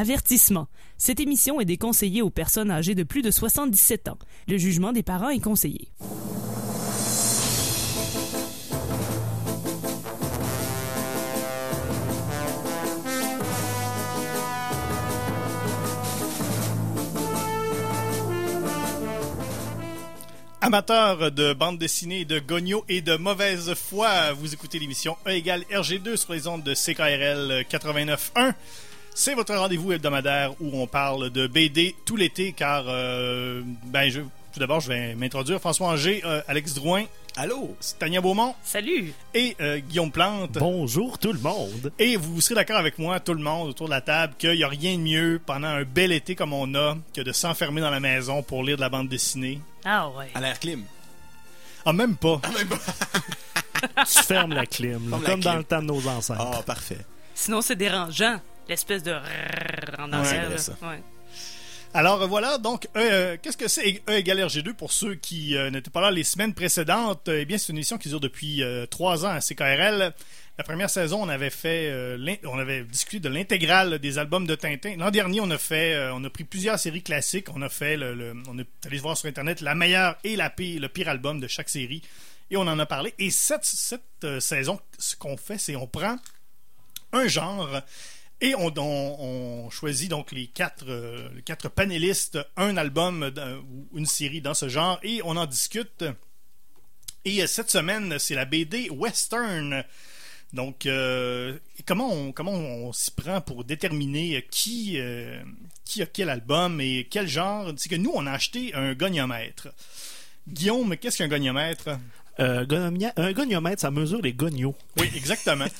Avertissement. Cette émission est déconseillée aux personnes âgées de plus de 77 ans. Le jugement des parents est conseillé. Amateurs de bande dessinée, de gogno et de mauvaise foi, vous écoutez l'émission E égale RG2 sur les ondes de CKRL 89.1. C'est votre rendez-vous hebdomadaire où on parle de BD tout l'été car, euh, ben, je, tout d'abord, je vais m'introduire. François Angers, euh, Alex Drouin. Allô? Tania Beaumont. Salut! Et euh, Guillaume Plante. Bonjour tout le monde. Et vous serez d'accord avec moi, tout le monde autour de la table, qu'il n'y a rien de mieux pendant un bel été comme on a que de s'enfermer dans la maison pour lire de la bande dessinée. Ah ouais. À l'air clim. Ah, même pas. Tu fermes la clim, là, Ferme la comme dans clim. le temps de nos ancêtres. Ah, parfait. Sinon, c'est dérangeant. L'espèce de rrrr en arrière. Ouais. Alors voilà, donc E, euh, qu'est-ce que c'est E égale RG2 pour ceux qui euh, n'étaient pas là les semaines précédentes? Eh bien, c'est une émission qui dure depuis euh, trois ans à CKRL. La première saison, on avait fait, on avait discuté de l'intégrale des albums de Tintin. L'an dernier, on a fait, on a pris plusieurs séries classiques. On a fait, le, le- on est allé voir sur internet la meilleure et la pire, le pire album de chaque série, et on en a parlé. Et cette, cette saison, ce qu'on fait, c'est on prend un genre et on, on- on choisit donc les quatre, euh, quatre panélistes, un album ou une série dans ce genre, et on en discute. Et euh, cette semaine, c'est la BD Western. Donc, euh, comment on, comment on s'y prend pour déterminer qui, euh, qui a quel album et quel genre? C'est que nous, on a acheté un goniomètre. Guillaume, qu'est-ce qu'un goniomètre? Euh, gonomia- un goniomètre, ça mesure les gonios. Oui, exactement.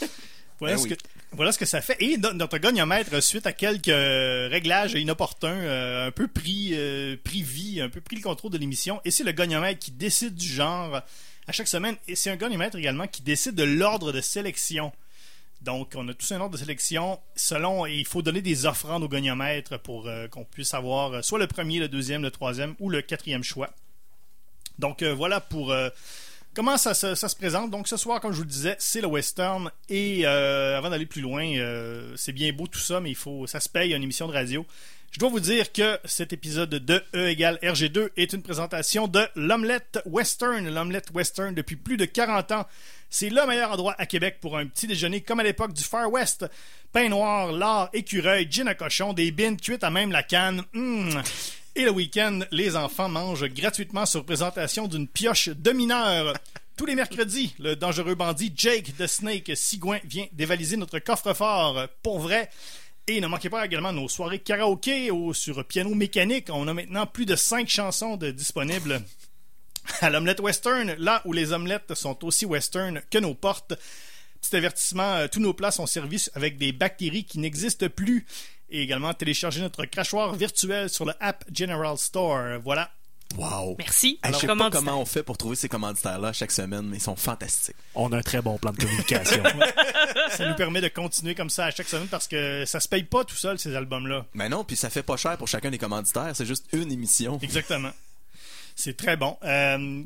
Voilà, Ben ce oui. que, voilà ce que ça fait. Et no- notre goniomètre, suite à quelques euh, réglages inopportuns, euh, un peu pris, euh, pris vie, un peu pris le contrôle de l'émission, et c'est le goniomètre qui décide du genre à chaque semaine. Et c'est un goniomètre également qui décide de l'ordre de sélection. Donc, on a tous un ordre de sélection selon, il faut donner des offrandes au goniomètre pour qu'on puisse avoir soit le premier, le deuxième, le troisième ou le quatrième choix. Donc, voilà pour comment ça, se- présente? Donc, ce soir, comme je vous le disais, c'est le western. Et euh, avant d'aller plus loin, euh, c'est bien beau tout ça, mais il faut, ça se paye une émission de radio. Je dois vous dire que cet épisode de E égale RG2 est une présentation de l'omelette western. L'omelette western depuis plus de 40 ans. C'est le meilleur endroit à Québec pour un petit déjeuner comme à l'époque du Far West. Pain noir, lard, écureuil, gin à cochon, des bines cuites à même la canne. Mmh. Et le week-end, les enfants mangent gratuitement sur présentation d'une pioche de mineur. Tous les mercredis, le dangereux bandit Jake the Snake Sigouin vient dévaliser notre coffre-fort pour vrai. Et ne manquez pas également nos soirées karaoké ou sur piano mécanique. On a maintenant plus de 5 chansons disponibles à l'omelette western, là où les omelettes sont aussi western que nos portes. Petit avertissement, euh, tous nos plats sont servis avec des bactéries qui n'existent plus. Et également télécharger notre crachoir virtuel sur le app General Store. Voilà. Wow. Merci. Hey, je sais Comment pas comment on fait pour trouver ces commanditaires-là chaque semaine, mais ils sont fantastiques. On a un très bon plan de communication. Ça nous permet de continuer comme ça à chaque semaine parce que ça se paye pas tout seul, ces albums-là. Mais non, puis ça fait pas cher pour chacun des commanditaires, c'est juste une émission. Exactement. C'est très bon. Euh,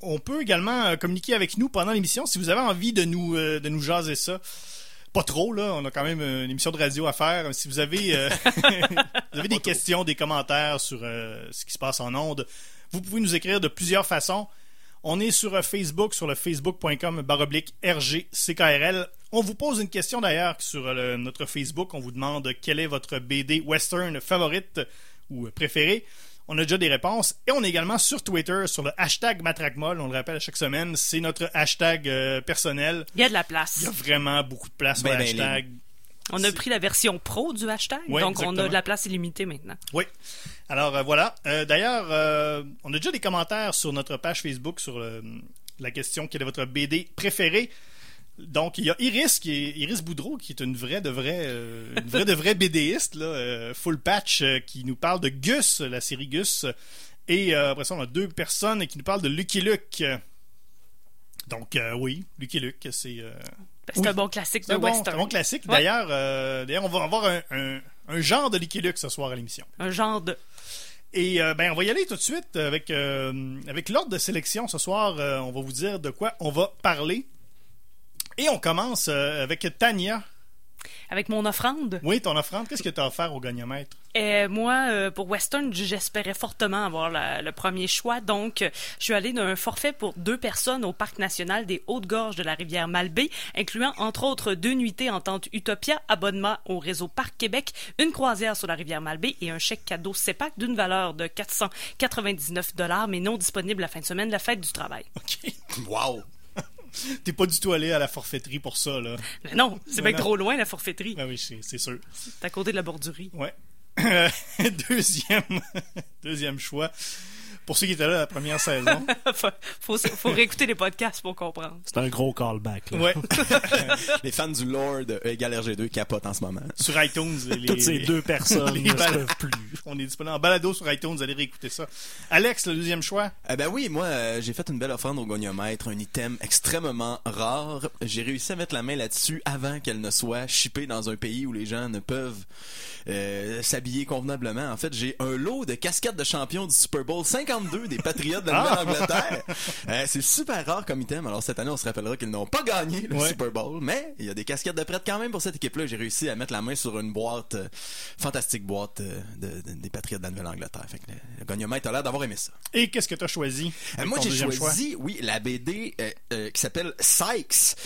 on peut également euh, communiquer avec nous pendant l'émission si vous avez envie de nous, euh, de nous jaser ça. Pas trop, là. On a quand même euh, une émission de radio à faire. Si vous avez, euh, vous avez des questions, des commentaires sur euh, ce qui se passe en ondes, vous pouvez nous écrire de plusieurs façons. On est sur Facebook, sur le facebook.com baroblique RGCKRL. On vous pose une question d'ailleurs sur le- notre Facebook. On vous demande quelle est votre BD western favorite ou préférée. On a déjà des réponses. Et on est également sur Twitter, sur le hashtag Matracmol. On le rappelle à chaque semaine. C'est notre hashtag euh, personnel. Il y a de la Il y a place. vraiment beaucoup de place sur Ben, le ben, hashtag. On a pris la version pro du hashtag, donc on a de la place illimitée maintenant. Oui. Alors euh, voilà. Euh, D'ailleurs, euh, on a déjà des commentaires sur notre page Facebook sur le- la question quelle est votre BD préférée? Donc il y a Iris qui est Iris Boudreau qui est une vraie de vraie euh, une vraie de vraie BDiste là, euh, full patch euh, qui nous parle de Gus, la série Gus. Et après ça, on a deux personnes qui nous parlent de Lucky Luke. Donc oui, Lucky Luke, c'est Ben, C'est Oui. un bon classique de un bon, c'est western. un bon classique. Ouais. D'ailleurs, d'ailleurs, on va avoir un, un- un genre de Lucky Luke ce soir à l'émission. Un genre de. Et euh, ben, on va y aller tout de suite avec, euh, avec l'ordre de sélection. Ce soir, euh, on va vous dire de quoi on va parler. Et on commence euh, avec Tania. Avec mon offrande, Oui, ton offrande, qu'est-ce que tu as offert au goniomètre? euh, moi, euh, pour Western, j'espérais fortement avoir la- le premier choix. Donc, euh, je suis allée d'un forfait pour deux personnes au Parc national des Hautes-Gorges de la rivière Malbaie, incluant entre autres deux nuitées en tente Utopia, abonnement au réseau Parc Québec, une croisière sur la rivière Malbaie et un chèque cadeau CEPAC d'une valeur de 499 mais non disponible la fin de semaine de la fête du travail. OK. Wow! T'es pas du tout allé à la forfaiterie pour ça, là. Mais non, c'est bien trop loin la forfaiterie. Ben oui, c'est c'est sûr. C'est à côté de la bordurie. Ouais. deuxième, deuxième choix. Pour ceux qui étaient là la première saison. faut, faut, faut réécouter les podcasts pour comprendre. C'est un gros callback. Là. Ouais. Les fans du E égale RG2 capotent en ce moment. Sur iTunes. Les, Toutes ces deux personnes les ne se balles- peuvent plus. On est disponible en balado sur iTunes. Allez réécouter ça. Alex, le deuxième choix? Eh ben oui, moi, euh, j'ai fait une belle offrande au goniomètre, un item extrêmement rare. J'ai réussi à mettre la main là-dessus avant qu'elle ne soit shippée dans un pays où les gens ne peuvent euh, s'habiller convenablement. En fait, j'ai un lot de casquettes de champion du Super Bowl 52 des Patriotes de la Ah! Nouvelle-Angleterre. Euh, c'est super rare comme item. Alors cette année, on se rappellera qu'ils n'ont pas gagné le Ouais. Super Bowl, mais il y a des casquettes de prête quand même pour cette équipe-là. J'ai réussi à mettre la main sur une boîte, euh, fantastique boîte euh, de- de- des Patriotes de la Nouvelle-Angleterre. Fait que le, le a l'air d'avoir aimé ça. Et qu'est-ce que tu as choisi? Moi, j'ai choisi, oui, la BD qui s'appelle Sykes,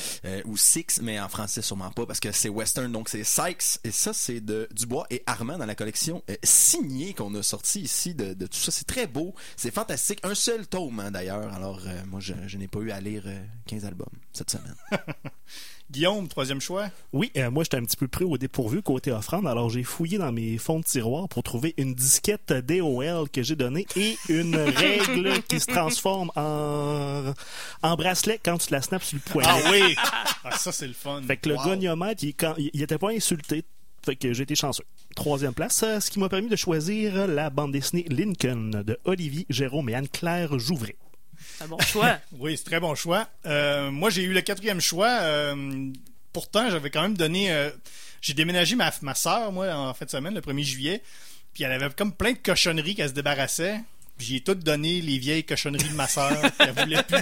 ou Six, mais en français sûrement pas, parce que c'est western, donc c'est Sykes, et ça, c'est de Dubois et Armand dans la collection signée qu'on a sorti ici de, de tout ça. C'est très beau, c'est fantastique. Un seul tome, hein, d'ailleurs. Alors, euh, moi, je, je n'ai pas eu à lire euh, 15 albums cette semaine. Guillaume, troisième choix? Oui, euh, moi j'étais un petit peu pris au dépourvu côté offrande, alors j'ai fouillé dans mes fonds de tiroir pour trouver une disquette DOL que j'ai donnée et une règle qui se transforme en, en bracelet quand tu la snaps sur le poignet. Ah oui! Ah, ça, c'est le fun. Fait que le Wow. goniomètre, il, quand- il, il était pas insulté. Fait que j'ai été chanceux. Troisième place, euh, ce qui m'a permis de choisir la bande dessinée Lincoln de Olivier Jérôme et Anne-Claire Jouvray. C'est un bon choix. Oui, c'est très bon choix. Euh, moi, j'ai eu le quatrième choix. euh, pourtant, j'avais quand même donné. euh, j'ai déménagé ma, ma soeur, moi, en fin de semaine, le 1er juillet. Puis elle avait comme plein de cochonneries qu'elle se débarrassait. Puis j'ai tout donné les vieilles cochonneries de ma soeur qu'elle voulait plus.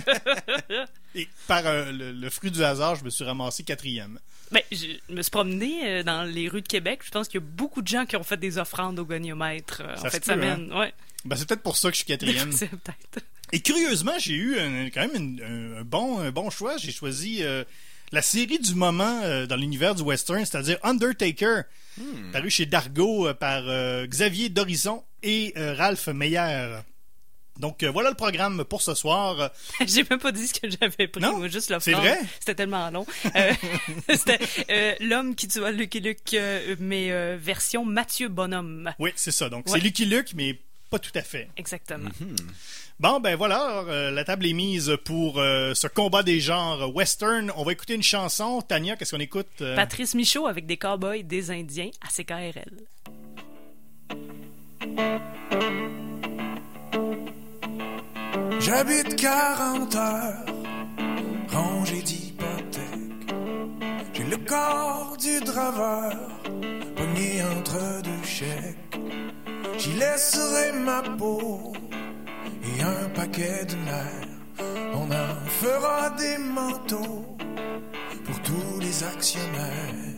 Et par euh, le, le fruit du hasard, je me suis ramassé quatrième. Ben, je me suis promené euh, dans les rues de Québec. Je pense qu'il y a beaucoup de gens qui ont fait des offrandes au goniomètre euh, Ça en peut, hein? semaine. Ouais. Ben, c'est peut-être pour ça que je suis quatrième. C'est peut-être. Et curieusement, j'ai eu un- quand même une- un, un bon, un bon choix. J'ai choisi euh, la série du moment euh, dans l'univers du western, c'est-à-dire Undertaker, paru chez Dargo euh, par euh, Xavier Dorison et euh, Ralph Meyer. Donc euh, voilà le programme pour ce soir. J'ai même pas dit ce que j'avais pris. Non, moi, juste l'offrande. c'est vrai? C'était tellement long. Euh, C'était euh, l'homme qui tua Lucky Luke, euh, mais euh, version Mathieu Bonhomme. Oui, c'est ça. Donc Ouais. c'est Lucky Luke, mais pas tout à fait. Exactement. Bon, ben voilà, alors, euh, la table est mise pour euh, ce combat des genres western. On va écouter une chanson. Tania, qu'est-ce qu'on écoute? euh? Patrice Michaud avec des cowboys, des Indiens à CKRL. J'habite 40 heures, rangé d'hypothèques. J'ai le corps du draveur, pogné entre deux chèques. J'y laisserai ma peau et un paquet de nerfs. On en fera des manteaux pour tous les actionnaires.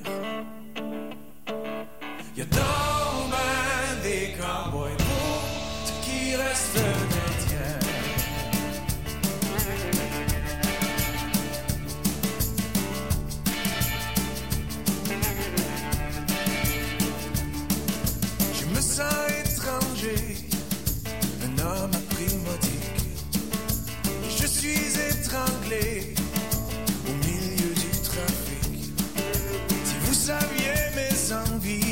Mes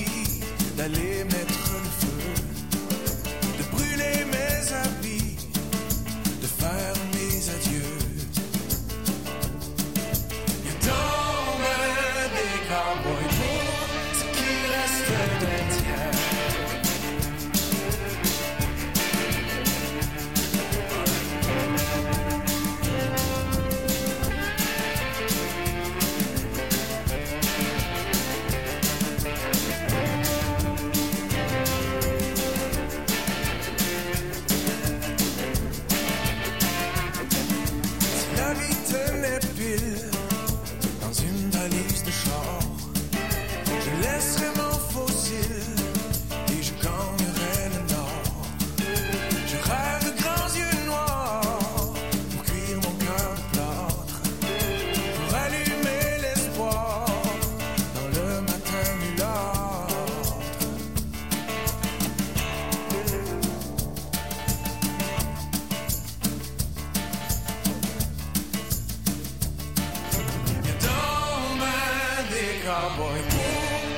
cowboys pour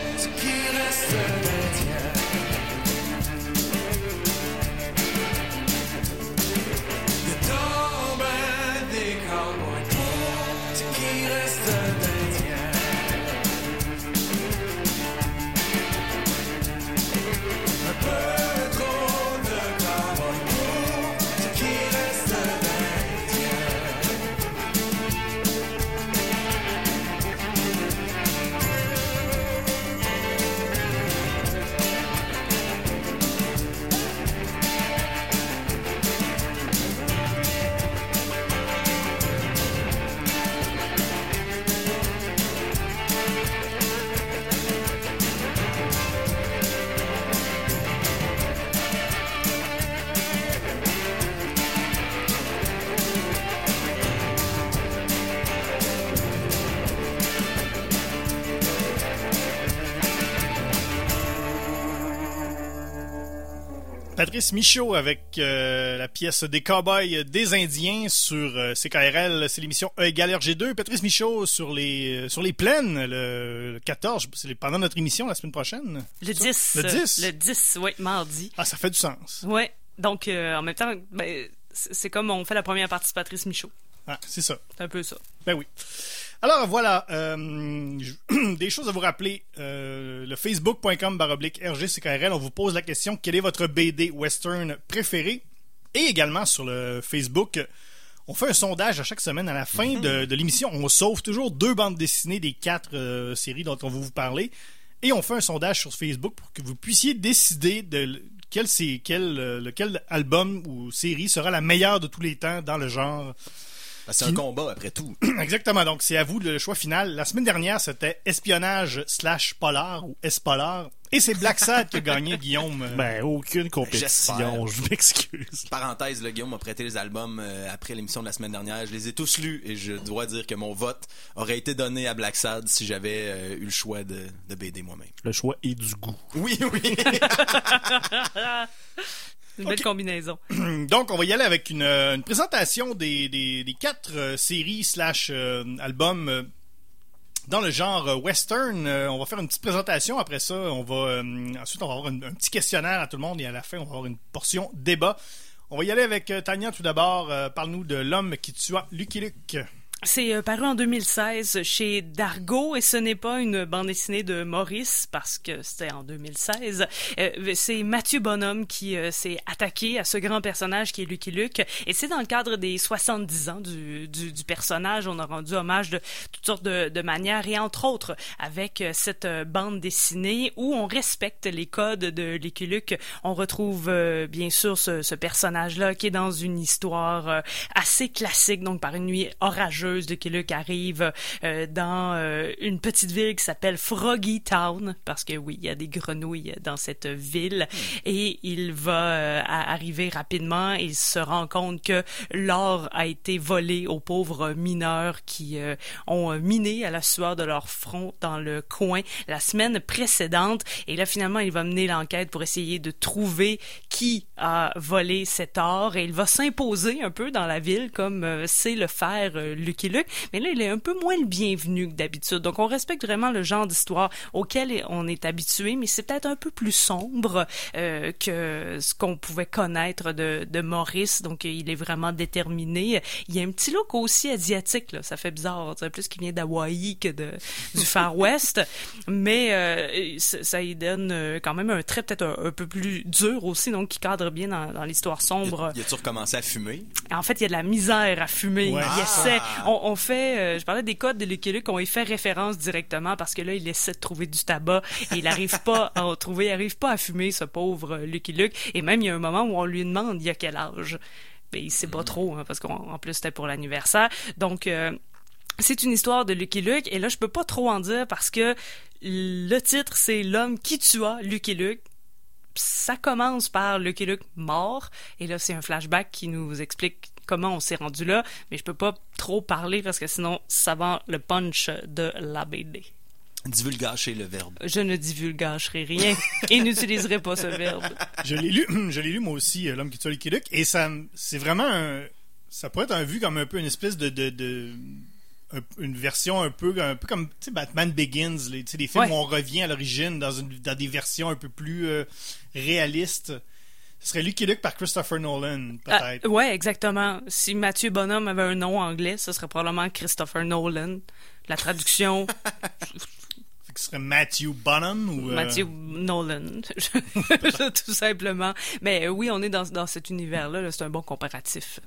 Michaud avec euh, la pièce des Cowboys des Indiens sur euh, CKRL, c'est l'émission E égale RG2. Patrice Michaud sur les euh, sur les plaines le, le 14, c'est pendant notre émission la semaine prochaine. Le Ça? 10. Le 10. Le 10, oui, mardi. Ah, ça fait du sens. Ouais. Donc, en même temps, ben, c'est c'est comme on fait la première partie de Patrice Michaud. Ah, c'est ça. C'est un peu ça. Ben oui. Alors voilà, euh, des choses à vous rappeler. Euh, le facebook.com baroblique RGCKRL, on vous pose la question quel est votre BD western préféré Et également sur le Facebook, on fait un sondage à chaque semaine. À la fin de, l'émission, on sauve toujours deux bandes dessinées des quatre euh, séries dont on va vous parler. Et on fait un sondage sur Facebook pour que vous puissiez décider de quel, quel, album ou série sera la meilleure de tous les temps dans le genre. C'est un combat après tout. Exactement, donc c'est à vous le choix final. La semaine dernière, c'était espionnage slash polar ou espolar. Et c'est Black Sad qui a gagné, Guillaume. Ben, aucune compétition, J'espère. je m'excuse. Parenthèse, le Guillaume m'a prêté les albums euh, après l'émission de la semaine dernière. Je les ai tous lus et je dois dire que mon vote aurait été donné à Black Sad si j'avais euh, eu le choix de, de BD moi-même. Le choix est du goût. Oui, oui. Une belle combinaison. Donc, on va y aller avec une, euh, une présentation des, des, des quatre euh, séries slash euh, albums euh, dans le genre western. On va faire une petite présentation. Après ça, on va ensuite on va avoir un, un petit questionnaire à tout le monde et à la fin, on va avoir une portion débat. On va y aller avec Tania tout d'abord. Parle-nous de l'homme qui tua Lucky Luke. C'est euh, paru en 2016 chez Dargo et ce n'est pas une bande dessinée de Maurice parce que c'était en 2016. Euh, c'est Mathieu Bonhomme qui euh, s'est attaqué à ce grand personnage qui est Lucky Luke et c'est dans le cadre des 70 ans du, personnage. On a rendu hommage de toutes sortes de, manières et entre autres avec cette bande dessinée où on respecte les codes de Lucky Luke. On retrouve bien sûr ce, personnage-là qui est dans une histoire assez classique, donc par une nuit orageuse, Lucky Luke arrive euh, dans euh, une petite ville qui s'appelle Froggy Town, parce que oui, il y a des grenouilles dans cette ville, et il va euh, arriver rapidement. Et il se rend compte que l'or a été volé aux pauvres mineurs qui ont miné à la sueur de leur front dans le coin la semaine précédente, et là finalement il va mener l'enquête pour essayer de trouver qui a volé cet or, et il va s'imposer un peu dans la ville comme sait le faire euh, Lucky Luke, mais là il est un peu moins le bienvenu que d'habitude. Donc on respecte vraiment le genre d'histoire auquel on est habitué, mais c'est peut-être un peu plus sombre euh, que ce qu'on pouvait connaître de, de Maurice. Donc il est vraiment déterminé. Il y a un petit look aussi asiatique, là. ça fait bizarre, dirait plus qu'il vient d'Hawaï que de, du Far West, mais euh, ça, y donne euh, quand même un trait peut-être un, un peu plus dur aussi, donc qui cadre bien dans, dans l'histoire sombre. Il a-tu recommencé à fumer? En fait, il y a de la misère à fumer. Ouais. Il essaie. Ah. On, on fait. euh, je parlais des codes de Lucky Luke. On y fait référence directement parce que là, il essaie de trouver du tabac et il n'arrive pas à en trouver. Il arrive pas à fumer, ce pauvre euh, Lucky Luke. Et même, il y a un moment où on lui demande il y a quel âge? Mais il sait pas trop, hein, parce qu'en en plus, c'était pour l'anniversaire. Donc. euh, c'est une histoire de Lucky Luke et là je peux pas trop en dire parce que le titre c'est l'homme qui tua Lucky Luke ça commence par Lucky Luke mort, et là c'est un flashback qui nous explique comment on s'est rendu là, mais je peux pas trop parler parce que sinon ça vend le punch de la BD. Divulgacher le verbe. Je ne divulgacherai rien et n'utiliserai pas ce verbe. Je l'ai lu, je l'ai lu moi aussi, euh, L'homme qui tue Lucky Luke, et ça, c'est vraiment un, ça pourrait être un vu comme un peu une espèce de, de, de- un- une version un peu, un peu comme Batman Begins, les, tu sais, des films Ouais. où on revient à l'origine dans, une, dans des versions un peu plus euh, réalistes. Ce serait Lucky Luke par Christopher Nolan, Ah, peut-être. ouais, exactement. Si Mathieu Bonhomme avait un nom anglais, ce serait probablement Christopher Nolan. La traduction, ce serait Matthew Bonham ou. euh, Mathieu Nolan, tout simplement. Mais oui, on est dans, dans cet univers-là. là, c'est un bon comparatif.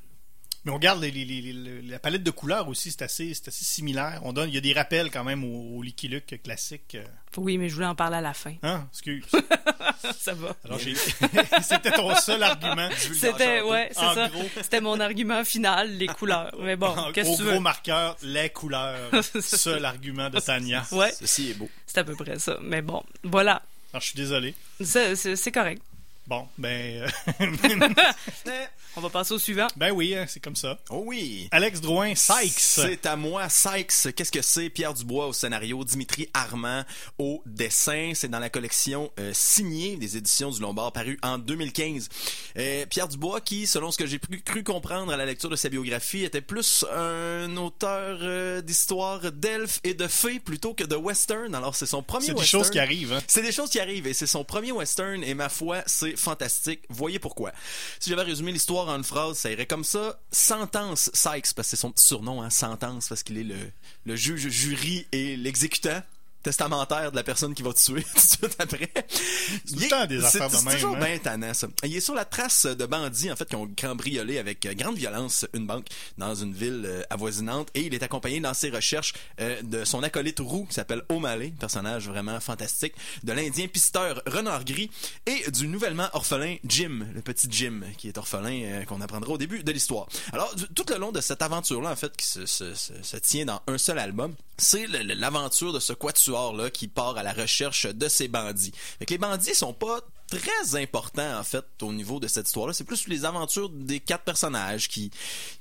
Mais on regarde les- les- les- les- la palette de couleurs aussi, c'est assez, c'est assez similaire. On donne, il y a des rappels quand même au, au Lucky Luke classique. euh. Oui, mais je voulais en parler à la fin. Hein, excuse. Ça va. Alors j'ai, c'était ton seul argument. C'était, ouais, c'est ça. gros. C'était mon argument final, les couleurs. Mais bon, En- qu'est-ce au que tu gros veux? marqueur, les couleurs. seul argument de Tania. Ouais, Ceci est beau. c'est à peu près ça. Mais bon, voilà. Alors, je suis désolé. C'est, c'est- c'est correct. Bon, ben, euh, On va passer au suivant. ben oui, hein, c'est comme ça. Oh oui. Alex Drouin, Sykes. C'est à moi, Sykes. Qu'est-ce que c'est? Pierre Dubois au scénario, Dimitri Armand au dessin? C'est dans la collection euh, signée des éditions du Lombard paru en 2015. Euh, Pierre Dubois qui, selon ce que j'ai cru comprendre à la lecture de sa biographie, était plus un auteur euh, d'histoires d'elfes et de fées plutôt que de western. Alors c'est son premier C'est des western. choses qui arrivent. Hein. C'est des choses qui arrivent et c'est son premier western et ma foi, c'est fantastique. Voyez pourquoi. Si j'avais résumé l'histoire en une phrase, ça irait comme ça. Sentence Sykes, parce que c'est son petit surnom, hein, Sentence, parce qu'il est le, le juge, jury et l'exécutant testamentaire de la personne qui va te tuer tout de suite après. tout le temps des c'est- affaires de C'est même, toujours hein. bien tannant, ça. Il est sur la trace de bandits, en fait, qui ont cambriolé avec euh, grande violence une banque dans une ville euh, avoisinante et il est accompagné dans ses recherches euh, de son acolyte roux qui s'appelle O'Malley, personnage vraiment fantastique, de l'Indien pisteur Renard Gris et du nouvellement orphelin Jim, le petit Jim, qui est orphelin euh, qu'on apprendra au début de l'histoire. Alors, tout le long de cette aventure-là, en fait, qui se, se- se- se tient dans un seul album, c'est l'aventure de ce quatuor-là qui part à la recherche de ces bandits. Les bandits sont pas très importants, en fait, au niveau de cette histoire-là. C'est plus les aventures des quatre personnages qui,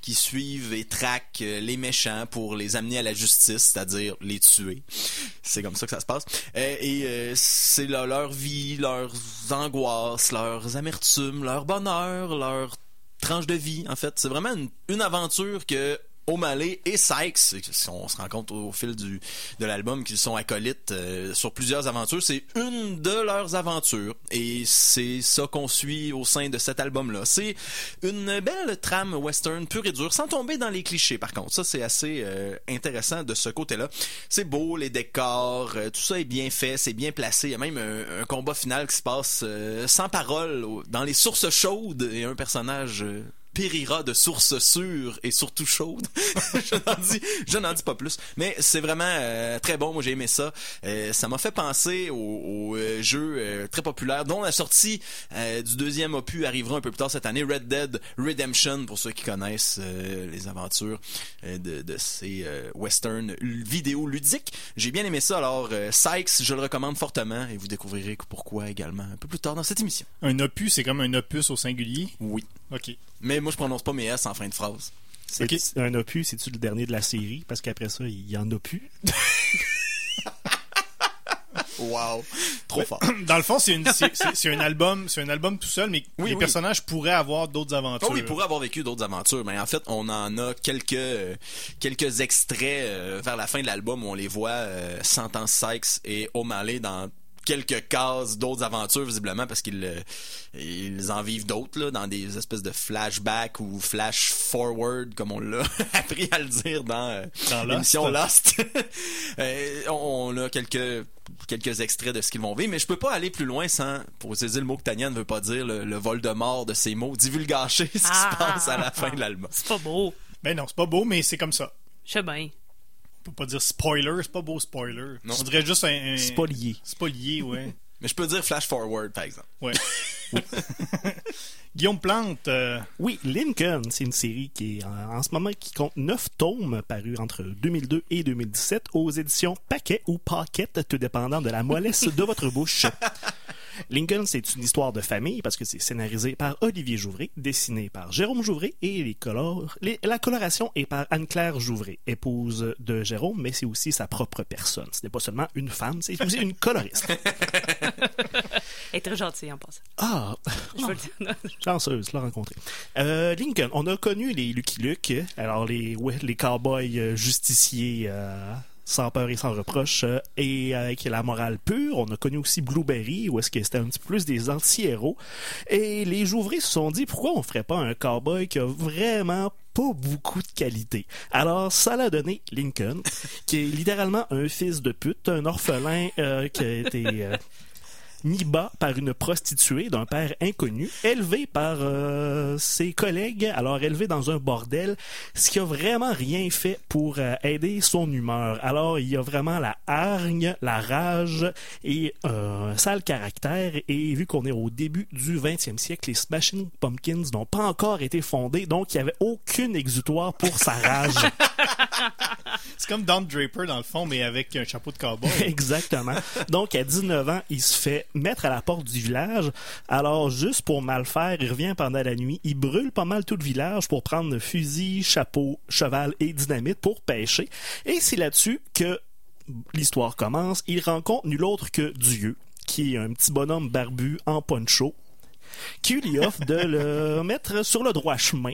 qui suivent et traquent euh, les méchants pour les amener à la justice, c'est-à-dire les tuer. C'est comme ça que ça se passe. Euh, et euh, c'est leur, leur vie, leurs angoisses, leurs amertumes, leur bonheur, leur tranche de vie, en fait. C'est vraiment une, une aventure que O'Malley et Sykes, on se rend compte au fil du, de l'album qu'ils sont acolytes euh, sur plusieurs aventures, c'est une de leurs aventures et c'est ça qu'on suit au sein de cet album-là. C'est une belle trame western pure et dure, sans tomber dans les clichés par contre. Ça c'est assez euh, intéressant de ce côté-là. C'est beau, les décors, euh, tout ça est bien fait, c'est bien placé. Il y a même un, un combat final qui se passe sans parole dans les sources chaudes et un personnage périra de sources sûres et surtout chaudes. je n'en dis, je n'en dis pas plus. Mais c'est vraiment euh, très bon. Moi, j'ai aimé ça. Euh, ça m'a fait penser au, au, euh, jeu très populaire dont la sortie du deuxième opus arrivera un peu plus tard cette année, Red Dead Redemption, pour ceux qui connaissent les aventures de, de ces euh, western vidéo ludiques. J'ai bien aimé ça. Alors, Sykes, je le recommande fortement et vous découvrirez pourquoi également un peu plus tard dans cette émission. Un opus, c'est comme un opus au singulier? Oui. OK. Mais moi, je prononce pas mes S en fin de phrase. C'est Ok. c'est un opus, c'est-tu le dernier de la série? Parce qu'après ça, il y en a plus. Wow. Trop fort. Dans le fond, c'est un album, c'est un album tout seul, mais Oui, les oui. personnages pourraient avoir d'autres aventures. Oh oui, il pourrait avoir vécu d'autres aventures, mais en fait, on en a quelques euh, quelques extraits euh, vers la fin de l'album où on les voit euh, Sentence Sykes et O'Malley dans quelques cases d'autres aventures visiblement parce qu'ils euh, ils en vivent d'autres là dans des espèces de flashbacks ou flash forward comme on l'a appris à le dire dans, euh, Dans Lost. l'émission Lost. Euh, on on a quelques quelques extraits de ce qu'ils vont vivre, mais je peux pas aller plus loin sans, pour utiliser le mot que Tania ne veut pas dire, le, le vol de mort de ces mots, divulgacher ce qui Ah. se passe à la fin de l'album. C'est pas beau. Ben non, c'est pas beau, mais c'est comme ça. Je sais bien. On peut pas dire spoiler, c'est pas beau spoiler. Non. On dirait juste un. un... C'est pas lié. C'est pas lié, ouais. Mais je peux dire flash forward, par exemple. ouais. Guillaume Plante, euh, Oui, Lincoln, c'est une série qui est en, en ce moment qui compte neuf tomes parus entre 2002 et 2017 aux éditions Paquet ou Pocket, tout dépendant de la mollesse de votre bouche. Lincoln, c'est une histoire de famille parce que c'est scénarisé par Olivier Jouvray, dessiné par Jérôme Jouvray et les colores, les- la coloration est par Anne-Claire Jouvray, épouse de Jérôme, mais c'est aussi sa propre personne. Ce n'est pas seulement une femme, c'est aussi une coloriste. Elle est très gentille en passant. Ah, Je le dire. Chanceuse, l'a rencontré. Euh, Lincoln, on a connu les Lucky Luke, alors les, ouais, les cowboys euh, justiciers euh, sans peur et sans reproche, euh, et avec la morale pure. On a connu aussi Blueberry, où est-ce que c'était un petit peu plus des anti-héros. Et les ouvriers se sont dit, pourquoi on ferait pas un cowboy qui a vraiment pas beaucoup de qualité? Alors, ça l'a donné Lincoln, qui est littéralement un fils de pute, un orphelin euh, qui a été bas par une prostituée d'un père inconnu, élevé par euh, ses collègues, alors élevé dans un bordel, ce qui a vraiment rien fait pour euh, aider son humeur. Alors il y a vraiment la hargne, la rage et euh, un sale caractère. Et vu qu'on est au début du 20e siècle, les Smashing Pumpkins n'ont pas encore été fondés, donc il n'y avait aucune exutoire pour sa rage. C'est comme Don Draper, dans le fond, mais avec un chapeau de cowboy. Exactement. Donc, à 19 ans, il se fait mettre à la porte du village. Alors, juste pour mal faire, il revient pendant la nuit. Il brûle pas mal tout le village pour prendre fusil, chapeau, cheval et dynamite pour pêcher. Et c'est là-dessus que l'histoire commence. Il rencontre nul autre que Dieu, qui est un petit bonhomme barbu en poncho, qui lui offre de le mettre sur le droit chemin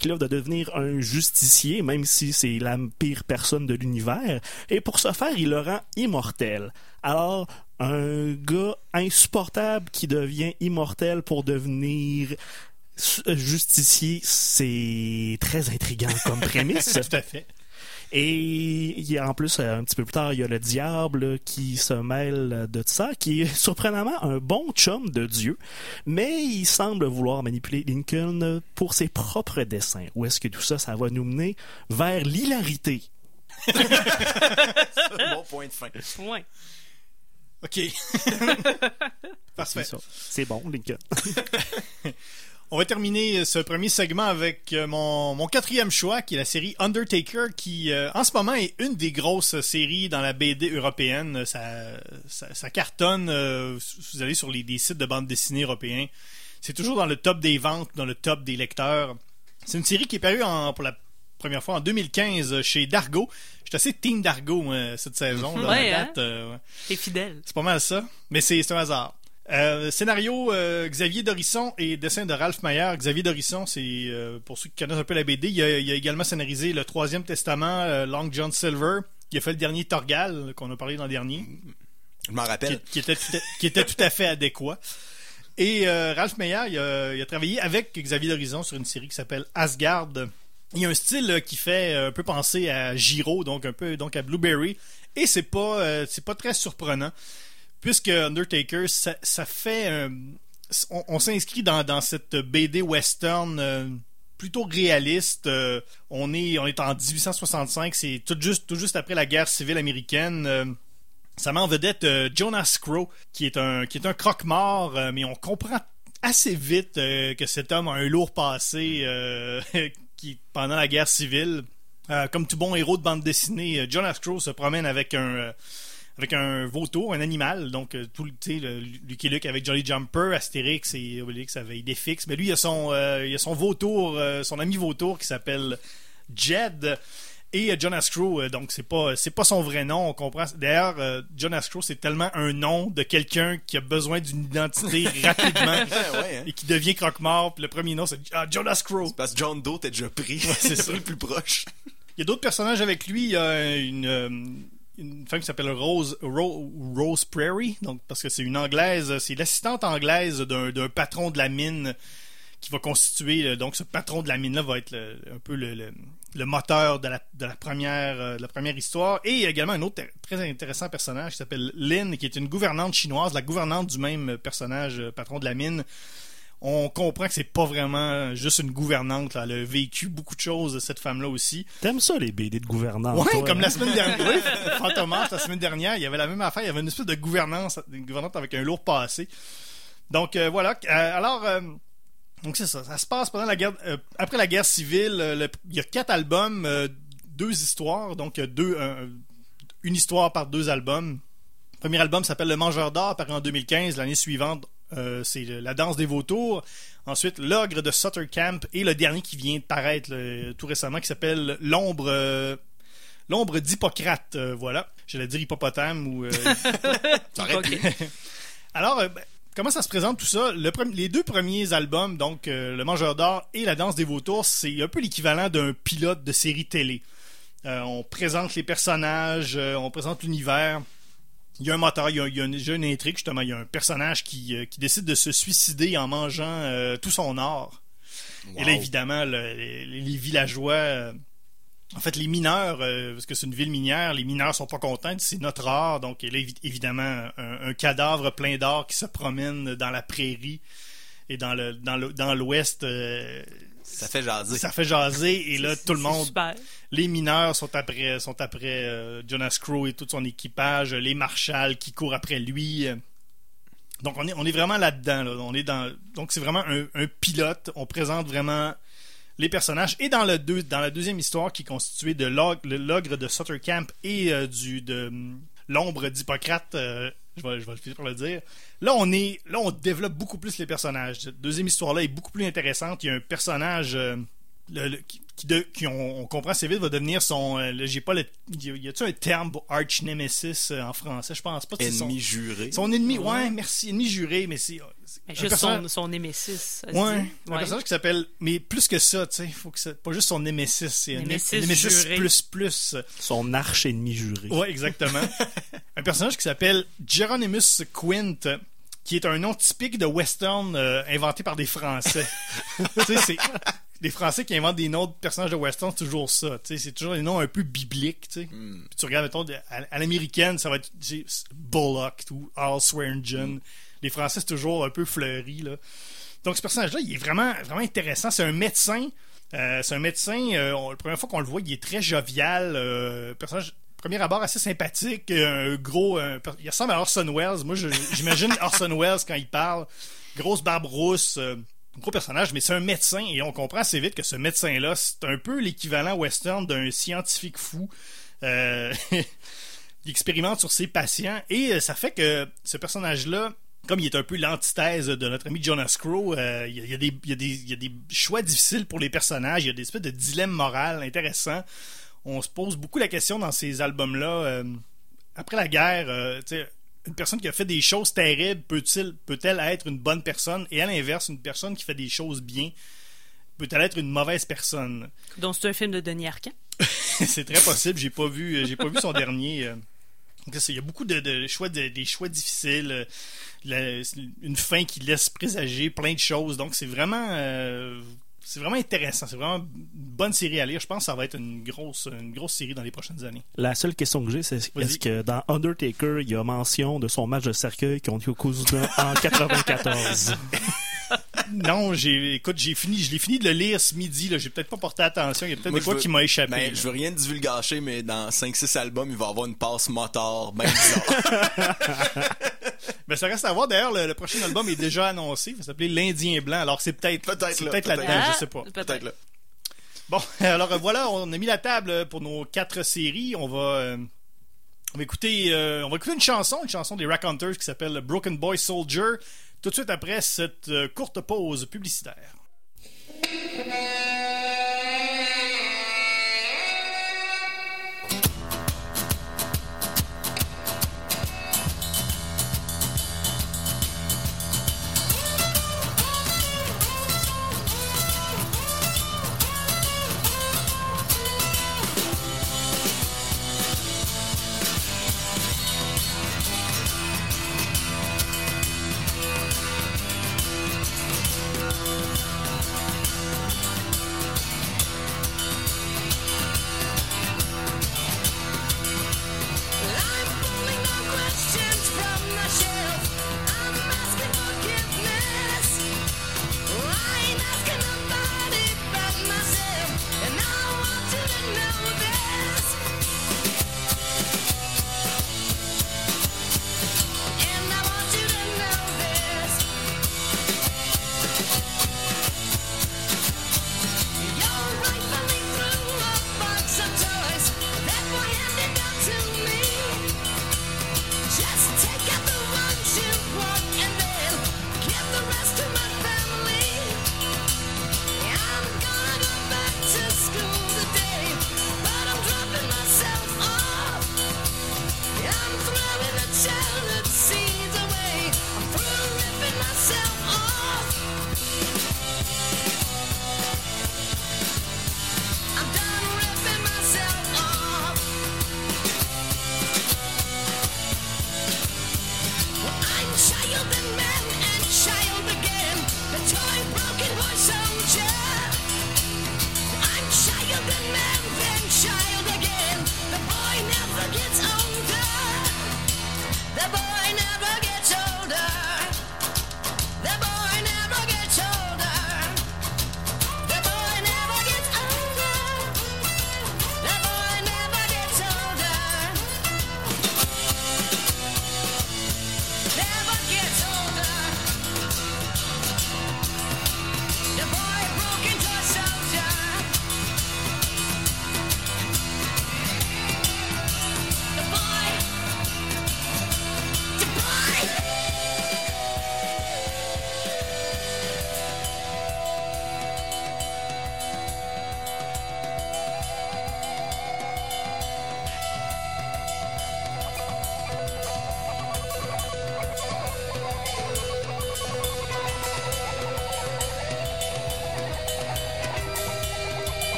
qui lui offre de devenir un justicier, même si c'est la pire personne de l'univers. Et pour ce faire, il le rend immortel. Alors, un gars insupportable qui devient immortel pour devenir su- justicier, c'est très intriguant comme prémisse. Tout à fait. Et il y a en plus, euh, un petit peu plus tard, il y a le diable qui se mêle de ça, qui est surprenamment un bon chum de Dieu, mais il semble vouloir manipuler Lincoln pour ses propres desseins. Où est-ce que tout ça, ça va nous mener vers l'hilarité? bon point de fin. Ouais. OK. Parfait. C'est bon, Lincoln. On va terminer ce premier segment avec euh, mon, mon quatrième choix, qui est la série Undertaker, qui euh, en ce moment est une des grosses séries dans la BD européenne. Ça, ça, ça cartonne. euh, vous allez sur les, sites de bande dessinée européens. C'est toujours dans le top des ventes, dans le top des lecteurs. C'est une série qui est parue en- pour la première fois en 2015 chez Dargo. J'étais assez team Dargo cette saison. là, Ouais, hein? euh, ouais. T'es fidèle. C'est pas mal ça. Mais c'est c'est un hasard. Euh, scénario euh, Xavier Dorisson et dessin de Ralph Mayer. Xavier Dorisson, c'est euh, pour ceux qui connaissent un peu la BD, il a, il a également scénarisé le Troisième Testament, euh, Long John Silver. Il a fait le dernier Torgal qu'on a parlé dans le dernier, Je m'en rappelle. qui était, tout à, qui était tout à fait adéquat. Et euh, Ralph Mayer, il a, il a travaillé avec Xavier Dorisson sur une série qui s'appelle Asgard. Il y a un style qui fait euh, un peu penser à Giro, donc un peu donc à Blueberry, et c'est pas euh, pas très surprenant puisque Undertaker ça, fait euh, on, s'inscrit dans, cette BD western plutôt réaliste. On est en 1865, c'est tout juste tout juste après la guerre civile américaine. Ça met en vedette Jonas Crow, qui est un qui est un croque-mort, mais on comprend assez vite que cet homme a un lourd passé qui pendant la guerre civile. Euh, comme tout bon héros de bande dessinée, euh, Jonas Crow se promène avec un euh, avec un vautour, un animal, donc tout le, Lucky Luke avec Jolly Jumper, Astérix et Obélix avec Idéfix. Mais lui, il a son, il a son vautour, son ami vautour qui s'appelle Jed. Et euh, Jonas Crow, euh, donc c'est pas c'est pas son vrai nom, on comprend. D'ailleurs, euh, Jonas Crow, c'est tellement un nom de quelqu'un qui a besoin d'une identité rapidement ouais, hein. et qui devient croque-mort. Puis le premier nom, c'est ah, Jonas Crow. Parce que John Doe t'es déjà pris. c'est ça. le plus proche. Il y a d'autres personnages avec lui. Il y a une, une femme qui s'appelle Rose, Ro- Rose Prairie, donc parce que c'est une anglaise, c'est l'assistante anglaise d'un patron de la mine qui va constituer. Donc ce patron de la mine là va être le- un peu le, le- le moteur de la, de la première euh, de la première histoire. Et il y a également un autre très intéressant personnage qui s'appelle Lynn, qui est une gouvernante chinoise, la gouvernante du même personnage euh, patron de la mine on comprend que c'est pas vraiment juste une gouvernante. Là. Elle a vécu beaucoup de choses, cette femme-là aussi. T'aimes ça, les BD de gouvernance? Ouais, toi, comme hein? la semaine dernière. Oui, Fantomas, la semaine dernière, il y avait la même affaire. Il y avait une espèce de gouvernance, une gouvernante avec un lourd passé. Donc euh, voilà. Euh, alors, euh, donc c'est ça. Ça se passe pendant la guerre, euh, après la guerre civile. euh, le- il y a quatre albums, euh, deux histoires, donc deux, un- une histoire par deux albums. Le premier album s'appelle Le Mangeur d'or, paru en 2015. L'année suivante, c'est La danse des vautours. Ensuite, L'ogre de Sutter Camp et le dernier qui vient de paraître là, tout récemment qui s'appelle L'ombre L'ombre d'Hippocrate, voilà. J'allais dire hippopotame ou. Alors, ben, comment ça se présente tout ça? Le les deux premiers albums, donc euh, Le Mangeur d'Or et La Danse des Vautours, c'est un peu l'équivalent d'un pilote de série télé. Euh, on présente les personnages, euh, on présente l'univers. Il y a un moteur, il y a, il y a une, intrigue, justement. Il y a un personnage qui, qui décide de se suicider en mangeant tout son or. Et là, évidemment, le- les, les villageois, en fait, les mineurs, euh, parce que c'est une ville minière, les mineurs sont pas contents, c'est notre or. Donc, là, évi- évidemment, un, un cadavre plein d'or qui se promène dans la prairie et dans le dans le- dans l'ouest. euh, Ça fait jaser. ça fait jaser et là, tout le monde, Super. les mineurs sont après, sont après euh, Jonas Crow et tout son équipage, les marshals qui courent après lui. Donc on est, on est vraiment là-dedans. là. On est dans, donc c'est vraiment un, un pilote. On présente vraiment les personnages. Et dans, la deuxième histoire qui est constituée de l'ogre de Sutter Camp et euh, du, de hum, l'ombre d'Hippocrate, euh, je, vais, je finir le dire. Là on, est, là, on développe beaucoup plus les personnages. Cette deuxième histoire-là est beaucoup plus intéressante. Il y a un personnage... euh, le- le- qui, qui de- qui on, on comprend assez vite va devenir son euh, j'ai pas le y a- y a-tu un terme pour arch nemesis euh, en français? Je pense pas son, Ennemi juré. son ennemi ouais merci ennemi juré mais c'est un juste personnage- son, son némésis. ça ouais, un personnage qui s'appelle mais plus que ça tu sais faut que c'est pas juste son nemesis c'est un Némésis né- nemesis juré. plus plus Son arch-ennemi juré. Ouais, exactement. un personnage qui s'appelle Geronimus Quint, qui est un nom typique de western euh, inventé par des Français. tu sais, c'est des Français qui inventent des noms de personnages de western, c'est toujours ça. C'est toujours des noms un peu bibliques. Hmm. Puis tu regardes, mettons, à, à l'américaine, ça va être Bullock ou Earl Swearingen. Les Français, c'est toujours un peu fleuri. Là. Donc ce personnage-là, il est vraiment, vraiment intéressant. C'est un médecin. Euh, c'est un médecin. euh, on- la première fois qu'on le voit, il est très jovial. euh, personnage, premier abord assez sympathique. Un gros. un il ressemble à Orson Welles. Moi, j'imagine Orson Welles quand il parle. Grosse barbe rousse. euh, gros personnage, mais c'est un médecin et on comprend assez vite que ce médecin-là, c'est un peu l'équivalent western d'un scientifique fou. Euh, il expérimente sur ses patients et euh, ça fait que ce personnage-là, comme il est un peu l'antithèse de notre ami Jonas Crow, euh, il y, a- des- choix difficiles pour les personnages, il y a des espèces de dilemmes moraux intéressants. On se pose beaucoup la question dans ces albums-là. euh, après la guerre, tu sais, une personne qui a fait des choses terribles peut-il, peut-elle être une bonne personne? Et à l'inverse, une personne qui fait des choses bien peut-elle être une mauvaise personne? Donc, c'est un film de Denis Arcand. c'est très possible. J'ai pas vu, j'ai pas vu son dernier. euh. Il y a beaucoup de, de choix, de- des choix difficiles, euh, la- une fin qui laisse présager plein de choses. Donc c'est vraiment, euh, c'est vraiment intéressant. C'est vraiment une bonne série à lire. Je pense que ça va être une grosse, une grosse série dans les prochaines années. La seule question que j'ai, c'est est-ce que dans Undertaker, il y a mention de son match de cercueil contre Yokozuna en 94? Non, j'ai, écoute, j'ai fini, je l'ai fini de le lire ce midi. Là, j'ai peut-être pas porté attention. Il y a peut-être Moi, des fois veux- qui m'a échappé. Ben, je veux rien divulgacher, mais dans 5-6 albums, il va avoir une passe moteur ben bizarre. Ben, ça reste à voir. D'ailleurs, le, le prochain album est déjà annoncé. Il va s'appeler L'Indien Blanc. Alors c'est peut-être, Peut-être là, peut-être peut-être. là-dedans. Ah, je sais pas. Peut-être là. Bon, alors voilà, on a mis la table pour nos quatre séries. On va, euh, on va écouter, euh, on va écouter une chanson, une chanson des Rack Hunters qui s'appelle Broken Boy Soldier. Tout de suite après cette euh, courte pause publicitaire.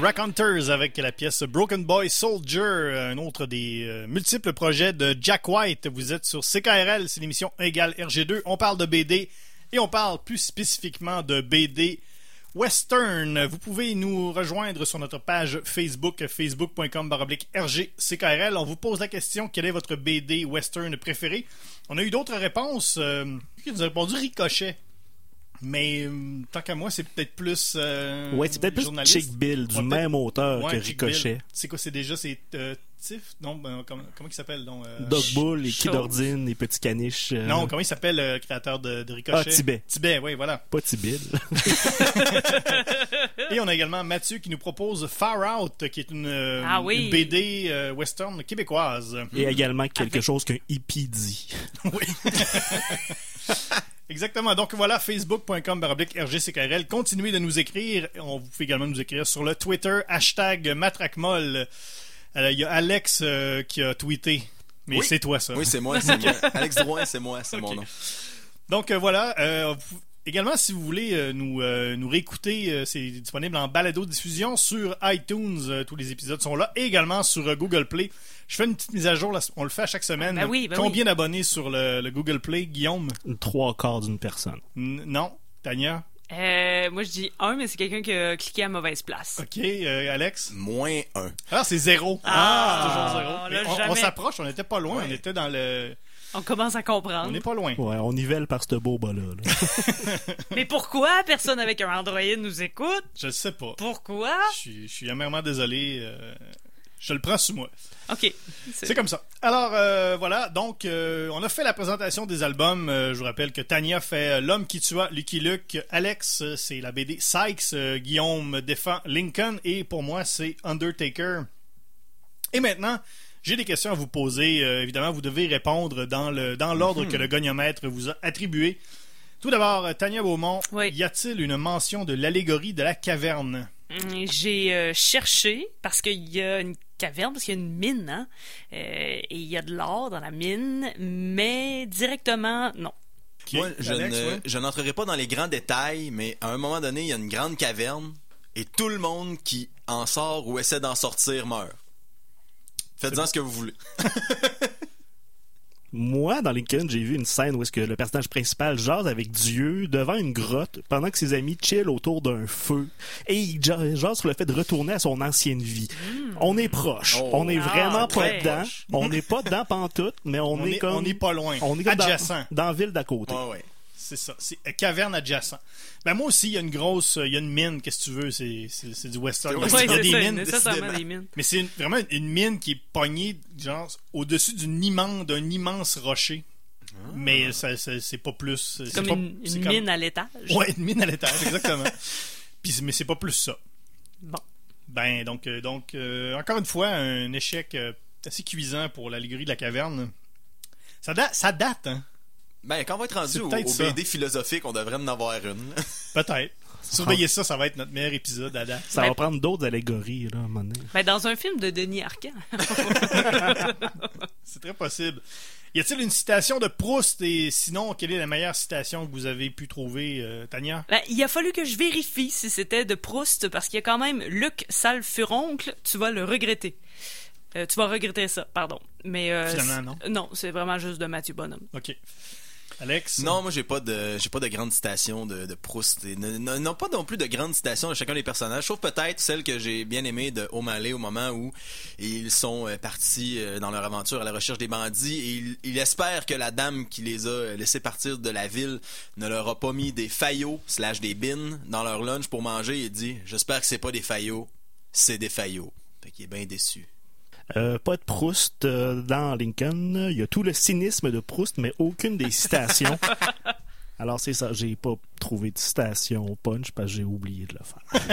The Raconteurs avec la pièce Broken Boy Soldier, un autre des euh, multiples projets de Jack White. Vous êtes sur CKRL, c'est l'émission égale RG2. On parle de BD et on parle plus spécifiquement de BD western. Vous pouvez nous rejoindre sur notre page Facebook, facebook.com RGCKRL. On vous pose la question, quel est votre BD western préféré? On a eu d'autres réponses. Euh, qui nous a répondu Ricochet. Mais euh, tant qu'à moi, c'est peut-être plus. euh, Ouais, c'est peut-être plus journaliste. Chick Bill, du Ouais, même auteur Ouais, que Ricochet. C'est quoi, c'est déjà, c'est euh, Tiff? Non, ben, comment, comment il s'appelle? donc, euh, Dog Bull, Chose. Kidordine, les petits caniches. euh, Non, comment il s'appelle le créateur de, de Ricochet? Ah, Tibet. Tibet, oui, voilà. Pas Tibil. Et on a également Mathieu qui nous propose Far Out, qui est une, euh, Ah oui. une BD euh, western québécoise. Et également quelque Avec- chose qu'un hippie dit. Oui. Exactement. Donc voilà, facebook.com RGCKRL. Continuez de nous écrire. On vous pouvez également nous écrire sur le Twitter, hashtag matraquemol. Euh, Il y a Alex euh, qui a tweeté. Mais Oui. c'est toi, ça. Oui, c'est moi, c'est moi. Alex Drouin, c'est moi, c'est mon nom. Donc euh, voilà. euh, également, si vous voulez euh, nous, euh, nous réécouter, euh, c'est disponible en balado-diffusion sur iTunes. euh, tous les épisodes sont là. Et également sur euh, Google Play. Je fais une petite mise à jour. là, on le fait à chaque semaine. Ben oui, ben Combien oui. d'abonnés sur le, le Google Play, Guillaume? Trois quarts d'une personne. N- Non. Tania? Euh, moi, je dis un, mais c'est quelqu'un qui a cliqué à mauvaise place. Ok. euh, Alex? Moins un. Ah, c'est zéro. Ah, c'est toujours zéro. là, Mais on- on jamais. s'approche. On n'était pas loin. Ouais. On était dans le. On commence à comprendre. On n'est pas loin. Ouais, on nivelle par ce beau bas-là. là. Mais pourquoi personne avec un Android nous écoute? Je ne sais pas. Pourquoi? Je suis, je suis amèrement désolé. euh, je le prends sous moi. OK. C'est comme ça. Alors, euh, voilà. Donc, euh, on a fait la présentation des albums. Euh, je vous rappelle que Tania fait euh, L'homme qui tua Lucky Luke. Alex, euh, c'est la BD Sykes. Euh, Guillaume défend Lincoln. Et pour moi, c'est Undertaker. Et maintenant, j'ai des questions à vous poser. Euh, évidemment, vous devez répondre dans le dans l'ordre que le goniomètre vous a attribué. Tout d'abord, euh, Tania Beaumont, Oui. y a-t-il une mention de l'allégorie de la caverne? Hum, J'ai euh, cherché parce qu'il y a une caverne, parce qu'il y a une mine, hein, euh, et il y a de l'or dans la mine, mais directement, non. Moi, je Alex, ne- ouais. je n'entrerai pas dans les grands détails, mais à un moment donné, il y a une grande caverne et tout le monde qui en sort ou essaie d'en sortir meurt. Faites-en ce que vous voulez. Moi, dans Lincoln, j'ai vu une scène où est-ce que le personnage principal jase avec Dieu devant une grotte pendant que ses amis chillent autour d'un feu. Et il ja- jase sur le fait de retourner à son ancienne vie. On est proche. Oh. On est Ah, vraiment pas ouais. dedans. On n'est pas dedans pantoute, mais on, On est, est- comme... on est pas loin. On est comme Adjacent. Dans, la ville d'à côté. Ouais, ouais. C'est ça. C'est euh, caverne adjacent. Ben moi aussi, il y a une grosse, euh, il y a une mine. Qu'est-ce que tu veux? C'est c'est- c'est du western. Ouais, Il y a Oui, c'est des ça, mines, nécessairement décidément. des mines. Mais c'est une- vraiment une mine qui est pognée genre au-dessus d'une immense, d'un immense rocher. Mais ça, ça- c'est pas plus. C'est comme pas- une, c'est une comme- mine à l'étage. Ouais, une mine à l'étage, exactement. Puis, c'est- mais c'est pas plus ça. Bon. Ben donc, euh, donc euh, encore une fois, un échec euh, assez cuisant pour l'allégorie de la caverne. Ça, da- ça date, hein? Ben, quand on va être rendu au, au ça. BD philosophique, on devrait en avoir une. Peut-être. Surveillez ça, ça va être notre meilleur épisode à date. Ça Ben- va prendre d'autres allégories, là, à un moment donné. Ben, dans un film de Denis Arcand. C'est très possible. Y a-t-il une citation de Proust et sinon, quelle est la meilleure citation que vous avez pu trouver, euh, Tania? Ben, il a fallu que je vérifie si c'était de Proust, parce qu'il y a quand même Luc sale furoncle, tu vas le regretter. Euh, tu vas regretter ça, pardon. Mais euh, Finalement, c'est- non, c'est vraiment juste de Mathieu Bonhomme. OK. Alex? Non, moi j'ai pas de j'ai pas de grande citation de, de Proust. Non pas non plus de grandes citations de chacun des personnages, sauf peut-être celle que j'ai bien aimée de O'Malley au moment où ils sont euh, partis euh, dans leur aventure à la recherche des bandits et ils espèrent que la dame qui les a euh, laissés partir de la ville ne leur a pas mis des faillots slash des bines dans leur lunch pour manger. Il dit j'espère que c'est pas des faillots, c'est des faillots. Fait qu'il est bien déçu. Euh, pas de Proust euh, dans Lincoln. Il y a tout le cynisme de Proust, mais aucune des citations. Alors c'est ça, j'ai pas trouvé de citation au punch parce que j'ai oublié de le faire.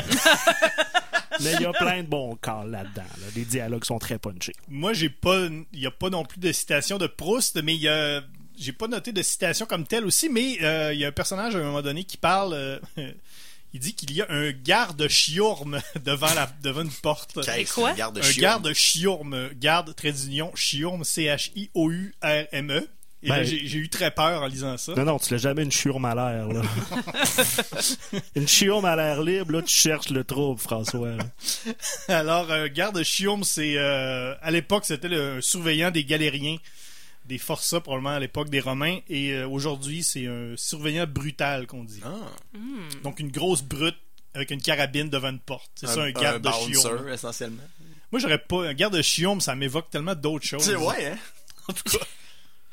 mais il y a plein de bons calls là-dedans. là. Les dialogues sont très punchés. Moi, j'ai pas, il y a pas non plus de citation de Proust, mais il y a, j'ai pas noté de citation comme telle aussi, mais euh, il y a un personnage à un moment donné qui parle, euh, il dit qu'il y a un garde chiourme devant la, devant une porte. Qu'est-ce quoi? qu'il garde un chiot? garde chiourme, garde trait d'union chiourme, C-H-I-O-U-R-M-E. E. Et là, Ben- j'ai eu très peur en lisant ça. Non, non, tu l'as jamais une chiome à l'air, là. une chiome à l'air libre, là, tu cherches le trouble, François. Alors, euh, garde Chiome, c'est euh, à l'époque, c'était le surveillant des galériens, des forçats probablement à l'époque des Romains, et euh, aujourd'hui, c'est un surveillant brutal qu'on dit. Ah, Donc une grosse brute avec une carabine devant une porte. C'est ça un garde de bouncer, Chiome. essentiellement. Moi, j'aurais pas un garde de Chiome, ça m'évoque tellement d'autres choses. Sais, ouais, hein? En tout cas,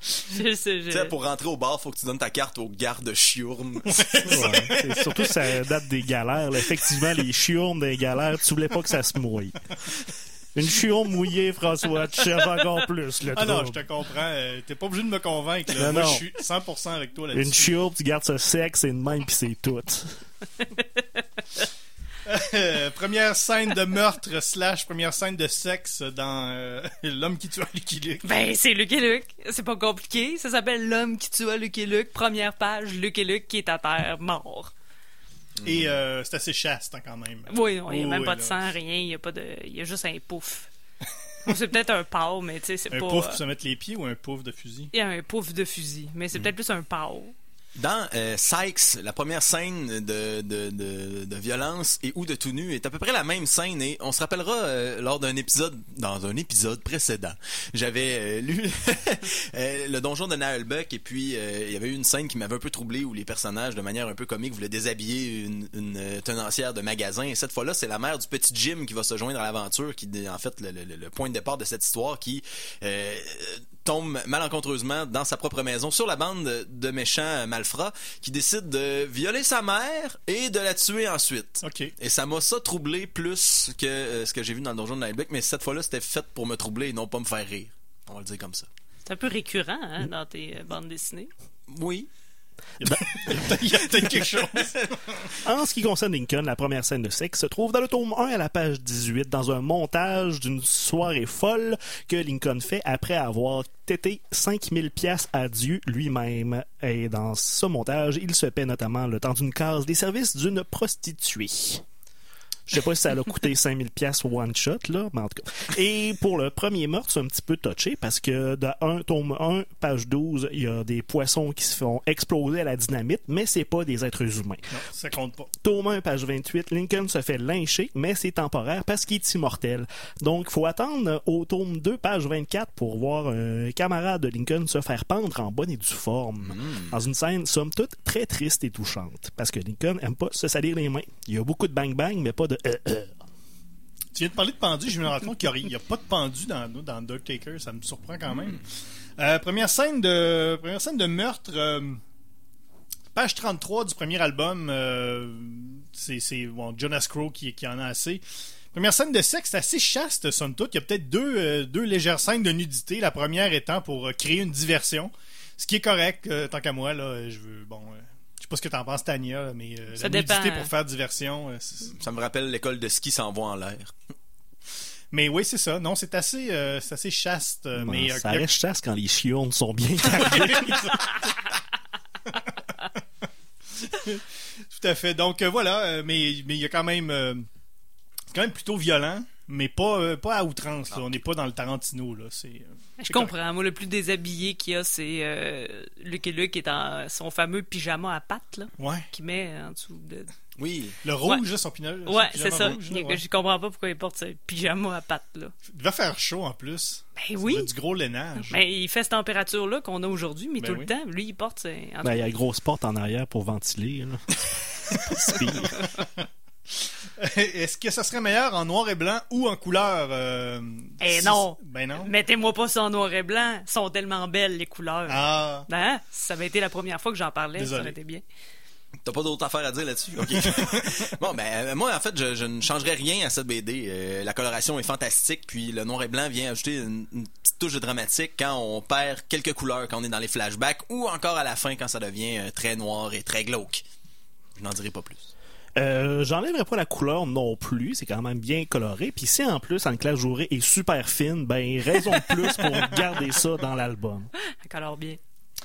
Je sais, je- Tu sais, pour rentrer au bar, faut que tu donnes ta carte au garde chiourme. Ouais. Surtout, ça date des galères. là. Effectivement, les chiourmes des galères, tu voulais pas que ça se mouille. Une chiome mouillée, François, tu cherches encore plus le ah non, je te comprends. euh, T'es pas obligé de me convaincre. là. Non, Moi, non. je suis 100% avec toi Une là-dessus. chiome, tu gardes ça sec, c'est une même, pis c'est tout. Euh, première scène de meurtre slash première scène de sexe dans euh, L'homme qui tue Lucky Luke. Ben, c'est Luke et Luke. C'est pas compliqué. Ça s'appelle L'homme qui tua Luke et Luke. Première page, et Luke qui est à terre, mort. Et euh, c'est assez chaste hein, quand même. Oui, il n'y a Oui, même pas de là. sang, rien. Il y a pas de. Il y a juste un pouf. Ou c'est peut-être un pau, mais tu sais, c'est Un pas. pouf euh, pour se mettre les pieds ou un pouf de fusil? Il y a un pouf de fusil, mais Mm. c'est peut-être plus un pau. Dans euh, Sykes, la première scène de, de, de, de violence et ou de tout nu est à peu près la même scène et on se rappellera euh, lors d'un épisode, dans un épisode précédent, j'avais euh, lu euh, le donjon de Naelbuck et puis euh, il y avait eu une scène qui m'avait un peu troublé où les personnages de manière un peu comique voulaient déshabiller une, une euh, tenancière de magasin et cette fois-là c'est la mère du petit Jim qui va se joindre à l'aventure qui est en fait le, le- le point de départ de cette histoire qui tombe malencontreusement dans sa propre maison sur la bande de méchants malfrats qui décident de violer sa mère et de la tuer ensuite. Ok. Et ça m'a ça troublé plus que euh, ce que j'ai vu dans le donjon de Nightbeck, mais cette fois-là, c'était fait pour me troubler et non pas me faire rire. On va le dire comme ça. C'est un peu récurrent hein, dans tes euh, bandes dessinées. Oui. Il y a peut-être quelque chose. En ce qui concerne Lincoln, la première scène de sexe se trouve dans le tome 1 à la page 18, dans un montage d'une soirée folle que Lincoln fait après avoir tété 5000 pièces à Dieu lui-même. Et dans ce montage, il se paie notamment le temps d'une case des services d'une prostituée. Je sais pas si ça a coûté 5000 pièces one shot là, mais en tout cas. Et pour le premier meurtre, c'est un petit peu touché parce que dans un tome 1, page 12, il y a des poissons qui se font exploser à la dynamite, mais c'est pas des êtres humains. Non, ça compte pas. Tome 1, page 28, Lincoln se fait lyncher, mais c'est temporaire parce qu'il est immortel. Donc, faut attendre au tome 2, page 24 pour voir un camarade de Lincoln se faire pendre en bonne et due forme. Dans une scène, somme toute, très triste et touchante. Parce que Lincoln aime pas se salir les mains. Il y a beaucoup de bang-bang, mais pas de Tu viens de parler de pendu, je me rends compte qu'il n'y a, pas de pendu dans, dans Undertaker, ça me surprend quand même. Euh, première scène de première scène de meurtre, euh, page 33 du premier album, euh, c'est bon, Jonas Crow qui, qui en a assez. Première scène de sexe, assez chaste, somme toute. Il y a peut-être deux, euh, deux légères scènes de nudité. La première étant pour euh, créer une diversion. Ce qui est correct, tant qu'à moi, là, je veux, bon, je sais pas ce que t'en penses, Tania, mais euh, Ça la nudité pour hein. faire diversion, euh, Ça me rappelle l'école de ski s'envoie en l'air. Mais oui, c'est ça. Non, c'est assez, euh, c'est assez chaste. euh, mais ça reste chasse quand les chiournes sont bien carrées. Tout à fait. Donc euh, voilà, mais mais il y a quand même, euh, c'est quand même plutôt violent, mais pas euh, pas à outrance. là. On n'est pas dans le Tarantino là. C'est. euh, Je comprends. Moi, le plus déshabillé qu'il y a, c'est euh, Luke et Luke qui est en son fameux pyjama à pattes, là. Ouais. qu'il met en dessous de. Oui. Le rouge, là, son pina- son Ouais, pyjama c'est ça. rouge, là, ouais. Je comprends pas pourquoi il porte ce pyjama à pattes, là. Il va faire chaud en plus. Ben Ça oui. Du gros lainage. Ben, il fait cette température-là qu'on a aujourd'hui, mais Ben tout oui. le temps, lui, il porte. Ben, il y a une grosse porte en arrière pour ventiler. Là. Pire. Est-ce que ça serait meilleur en noir et blanc ou en couleur euh, Eh si- non. Ben non. Mettez-moi pas ça en noir et blanc. Elles sont tellement belles, les couleurs. Ah. Ben, ça avait été la première fois que j'en parlais, Désolé. ça aurait été bien. T'as pas d'autre affaire à dire là-dessus? OK. bon, ben, euh, moi, en fait, je, je ne changerais rien à cette BD. Euh, la coloration est fantastique, puis le noir et blanc vient ajouter une, une petite touche de dramatique quand on perd quelques couleurs, quand on est dans les flashbacks, ou encore à la fin quand ça devient euh, très noir et très glauque. Je n'en dirai pas plus. Euh, J'enlèverai pas la couleur non plus, c'est quand même bien coloré. Puis si en plus Anne-Claire Jouré est super fine, ben raison de plus pour garder ça dans l'album. Ça colore bien.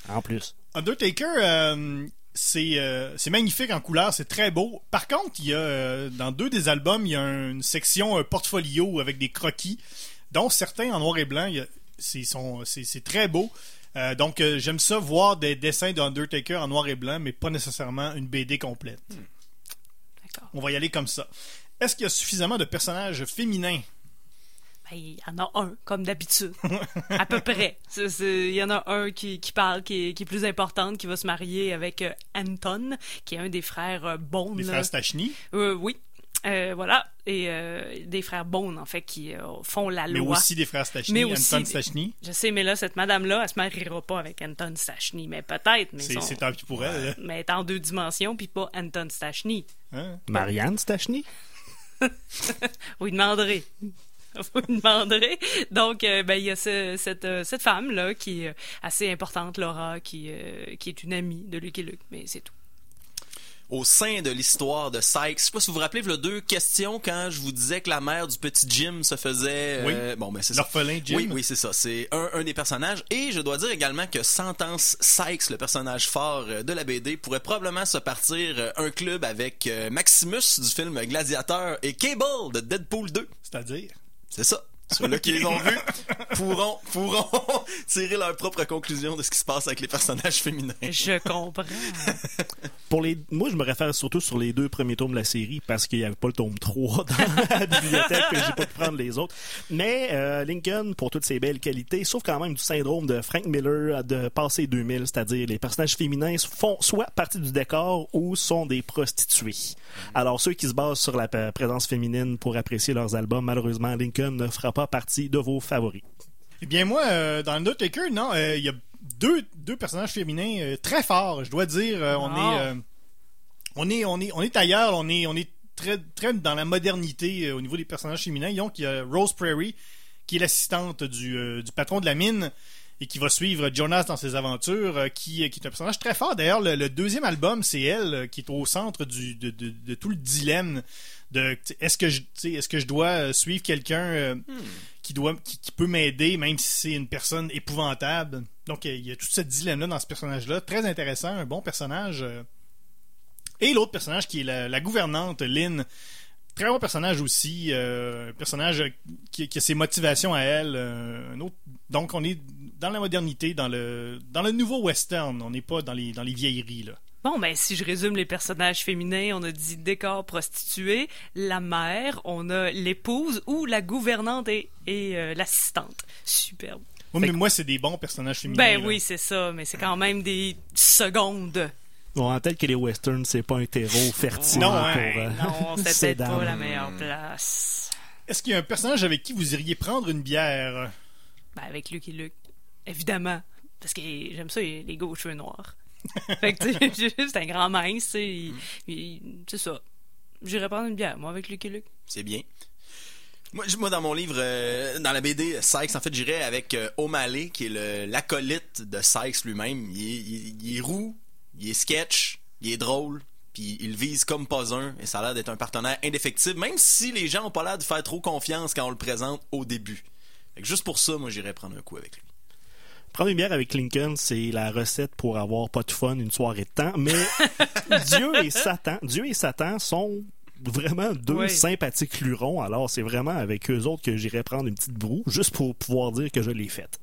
En plus. Undertaker, euh, c'est euh, c'est magnifique en couleur, c'est très beau. Par contre, il y a euh, dans deux des albums, il y a une section un portfolio avec des croquis, dont certains en noir et blanc. C'est sont- c'est- c'est très beau. Euh, donc, euh, j'aime ça voir des dessins d'Undertaker en noir et blanc, mais pas nécessairement une BD complète. D'accord. On va y aller comme ça. Est-ce qu'il y a suffisamment de personnages féminins? Ben, il y en a un, comme d'habitude. à peu près. C'est- c'est- Il y en a un qui, qui parle, qui est, qui est plus importante, qui va se marier avec euh, Anton, qui est un des frères euh, Bone. Les frères Stachny, Euh, oui. Euh, voilà. Et euh, des frères Bone, en fait, qui euh, font la mais loi. aussi des frères Stachny, Mais aussi Anton des- Stachny. Je sais, mais là, cette madame-là, elle se mariera pas avec Anton Stachny. Mais peut-être. Mais C'est son- tant pis pour elle. là. mais elle est en deux dimensions, puis pas Anton Stachny. Hein? Marianne Stachny? Vous lui demanderez. Vous lui demanderez. Donc, euh, ben, il y a ce- cette, euh, cette femme-là qui est assez importante, Laura, qui, euh, qui est une amie de Lucky Luke, mais c'est tout. Au sein de l'histoire de Sykes, je sais pas si vous vous rappelez, il y a deux questions quand je vous disais que la mère du petit Jim se faisait... euh, bon, ben c'est. L'orphelin Jim. Oui, oui, c'est ça. C'est un, un des personnages. Et je dois dire également que Sentence Sykes, le personnage fort euh, de la BD, pourrait probablement se partir euh, un club avec Maximus du film Gladiateur et Cable de Deadpool 2. C'est-à-dire? C'est ça. Ceux-là qui les ont vus pourront, pourront tirer leur propre conclusion de ce qui se passe avec les personnages féminins. Je comprends. Pour les, moi, je me réfère surtout sur les deux premiers tomes de la série parce qu'il n'y avait pas le tome 3 dans la bibliothèque que j'ai pas pu prendre les autres. Mais euh, Lincoln, pour toutes ses belles qualités, souffre quand même du syndrome de Frank Miller de passé 2000, c'est-à-dire les personnages féminins font soit partie du décor ou sont des prostituées. Alors, ceux qui se basent sur la présence féminine pour apprécier leurs albums, malheureusement, Lincoln ne fera pas partie de vos favoris. Eh bien, moi, euh, dans Undertaker, non, euh, il y a deux, deux personnages féminins euh, très forts, je dois dire. euh, on, est, euh, on, est, on, est, on est ailleurs, on est, on est très, très dans la modernité euh, au niveau des personnages féminins. Donc, il y a Rose Prairie, qui est l'assistante du, euh, du patron de la mine et qui va suivre Jonas dans ses aventures, euh, qui, qui est un personnage très fort. D'ailleurs, le, le deuxième album, c'est elle euh, qui est au centre du, de, de- de tout le dilemme de est-ce que je est-ce que je dois euh, suivre quelqu'un euh, qui doit qui, qui peut m'aider même si c'est une personne épouvantable? Donc euh, il y a tout ce dilemme là dans ce personnage là, très intéressant, un bon personnage. euh. Et l'autre personnage qui est la, la gouvernante Lynn, très bon personnage aussi, euh, personnage qui, qui a ses motivations à elle, euh, un autre donc on est dans la modernité, dans le dans le nouveau western, on n'est pas dans les dans les vieilleries là. Bon, ben, si je résume les personnages féminins, on a dit décor prostituée, la mère, on a l'épouse ou la gouvernante et, et euh, l'assistante. Superbe. Oui, mais que- moi c'est des bons personnages féminins. Ben là. oui, c'est ça, mais c'est quand même des secondes. Bon, en tel que les westerns, c'est pas un terreau fertile Non, pour hein, euh, Non, c'est peut-être pas la meilleure place. Est-ce qu'il y a un personnage avec qui vous iriez prendre une bière? Ben, avec Lucky Luke. Évidemment. Parce que j'aime ça, les gars aux cheveux noirs. fait que, c'est un grand mince, tu sais. il- C'est ça. J'irais prendre une bière, moi, avec Lucky Luke. C'est bien. Moi, dans mon livre, euh, dans la BD Sykes, en fait, j'irais avec euh, O'Malley, qui est l'acolyte de Sykes lui-même. Il, il est- il est roux, il est sketch, il est drôle, puis il vise comme pas un, et ça a l'air d'être un partenaire indéfectible, même si les gens ont pas l'air de faire trop confiance quand on le présente au début. Fait que juste pour ça, moi, j'irais prendre un coup avec lui. Prendre une bière avec Lincoln, c'est la recette pour avoir pas de fun une soirée de temps. Mais Dieu et Satan, Dieu et Satan sont vraiment deux Oui. sympathiques lurons. Alors c'est vraiment avec eux autres que j'irais prendre une petite broue, juste pour pouvoir dire que je l'ai faite.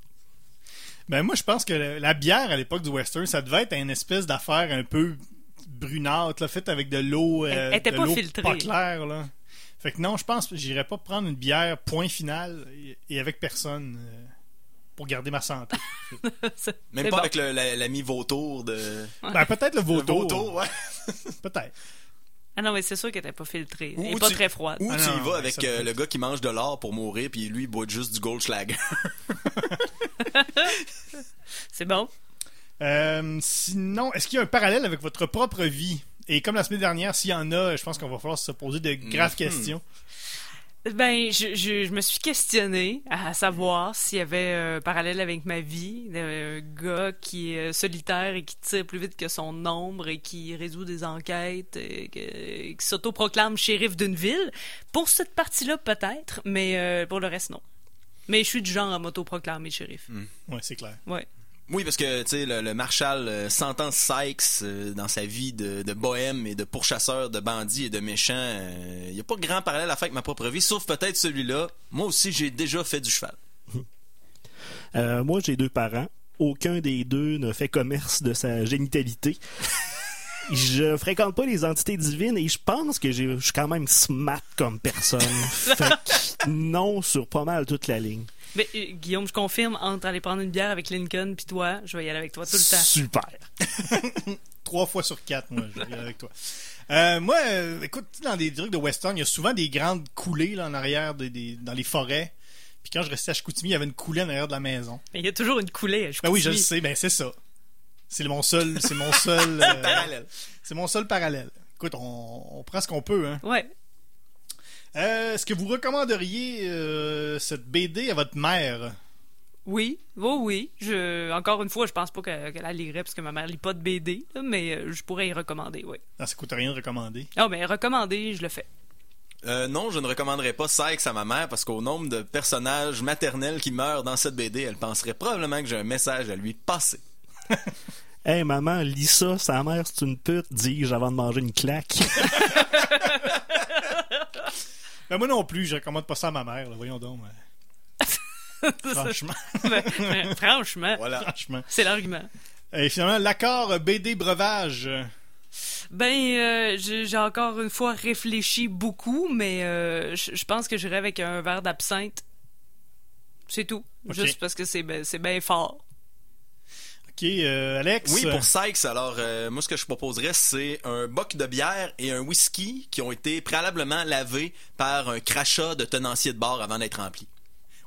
Ben moi je pense que la, la bière à l'époque du western, ça devait être une espèce d'affaire un peu brunâtre, là, faite avec de l'eau, euh, Elle- elle était de pas l'eau filtrée. pas claire là. Fait que non, je pense que j'irais pas prendre une bière point final et, et avec personne euh, pour garder ma santé. Même pas bon. avec le- la- l'ami vautour de... ben peut-être le Le vautour. vautour, ouais. Peut-être. Ah non, mais c'est sûr qu'elle était pas filtrée. Elle Ou est pas tu- très froide. Ou Ah tu y non, vas avec euh, le gars qui mange de l'or pour mourir, puis lui, il boit juste du Goldschlager. C'est bon. Euh, sinon, est-ce qu'il y a un parallèle avec votre propre vie? Et comme la semaine dernière, s'il y en a, je pense qu'on va falloir se poser de graves Mhm. questions. Ben, je, je, je me suis questionné à savoir s'il y avait un parallèle avec ma vie. Un gars qui est solitaire et qui tire plus vite que son ombre et qui résout des enquêtes, et que- qui s'autoproclame shérif d'une ville. Pour cette partie-là, peut-être, mais euh, pour le reste, non. Mais je suis du genre à m'autoproclamer shérif. Ouais, c'est clair. Ouais. Oui, parce que tu sais, le, le marshal euh, Sentence Sykes, euh, dans sa vie de, de bohème et de pourchasseur de bandits et de méchants, il n'y a pas grand parallèle à faire avec ma propre vie, sauf peut-être celui-là. Moi aussi, j'ai déjà fait du cheval. Euh, moi, j'ai deux parents. aucun des deux ne fait commerce de sa génitalité. Je fréquente pas les entités divines et je pense que je suis quand même smart comme personne. fait que non sur pas mal toute la ligne. Mais euh, Guillaume, je confirme, entre aller prendre une bière avec Lincoln puis toi, je vais y aller avec toi tout le temps. Super. Trois fois sur quatre, moi, je vais y aller avec toi. Euh, moi, euh, écoute, tu sais, dans des trucs de western, il y a souvent des grandes coulées là, en arrière, des, des- dans les forêts. Puis quand je restais à Chicoutimi, il y avait une coulée en arrière de la maison. Mais il y a toujours une coulée. Je Ben oui, je le sais, ben c'est ça. C'est mon seul, c'est mon seul, euh, Parallèle. c'est mon seul parallèle. Écoute, on, on prend ce qu'on peut, hein. Ouais. Euh, Est-ce que vous recommanderiez euh, cette BD à votre mère? Oui, oui, oui. Je, encore une fois, je pense pas que- qu'elle la lirait parce que ma mère lit pas de BD, là, mais euh, je pourrais y recommander, oui. Non, ça coûte rien de recommander. Ah, mais recommander, je le fais. Euh, non, je ne recommanderais pas Sykes à ma mère parce qu'au nombre de personnages maternels qui meurent dans cette BD, elle penserait probablement que j'ai un message à lui passer. Hey maman, lis ça, sa mère c'est une pute, dis-je avant de manger une claque. Ben moi non plus, je recommande pas ça à ma mère, là, voyons donc. franchement, Ben, ben, franchement, Voilà. franchement. c'est l'argument. Et finalement, l'accord BD breuvage. Ben, euh, j'ai encore une fois réfléchi beaucoup, mais euh, je pense que j'irai avec un verre d'absinthe. C'est tout. Juste parce que c'est ben- c'est bien fort. Ok, euh, Alex? Oui, pour Sykes, alors euh, moi ce que je proposerais, c'est un boc de bière et un whisky qui ont été préalablement lavés par un crachat de tenancier de bar avant d'être remplis.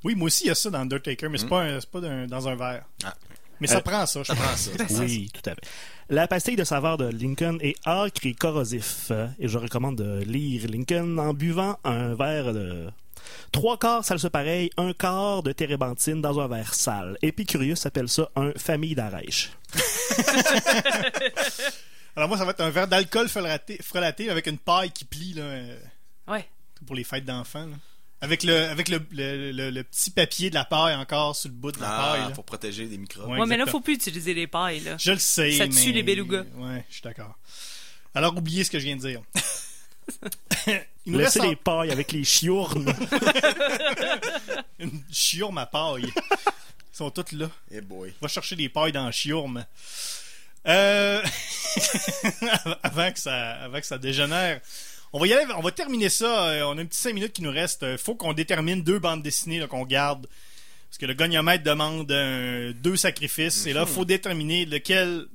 Oui, moi aussi, il y a ça dans Undertaker, mais c'est pas, un- c'est pas dans un verre. Ah, Mais ça Euh, prend ça, je ça prend ça. Oui, tout à fait. La pastille de saveur de Lincoln est âcre et corrosif. Et je recommande de lire Lincoln en buvant un verre de trois quarts salsa pareil, un quart de térébenthine dans un verre sale. Épicurius appelle ça un famille d'arèche. Alors moi, ça va être un verre d'alcool frelaté, frelaté avec une paille qui plie là, euh, Ouais. pour les fêtes d'enfants. Avec, le, avec le, le, le- le petit papier de la paille encore sur le bout de la paille. Ah, là. pour protéger des microbes. Ouais. Ouais, mais là, faut plus utiliser les pailles, là. Je le sais, Ça mais... tue les belugas. Ouais, je suis d'accord. Alors, oubliez ce que je viens de dire. Il nous reste Laissez en- les pailles avec les chiournes. une chiurme à paille. Ils sont toutes là. Eh boy. Va chercher des pailles dans la chiurme. Euh... avant, que ça, avant que ça dégénère. On va y aller, on va terminer ça. Euh, On a un petit 5 minutes qui nous reste. Euh, faut qu'on détermine deux bandes dessinées là, qu'on garde. Parce que le goniomètre demande euh, deux sacrifices. Et là, faut déterminer lequel,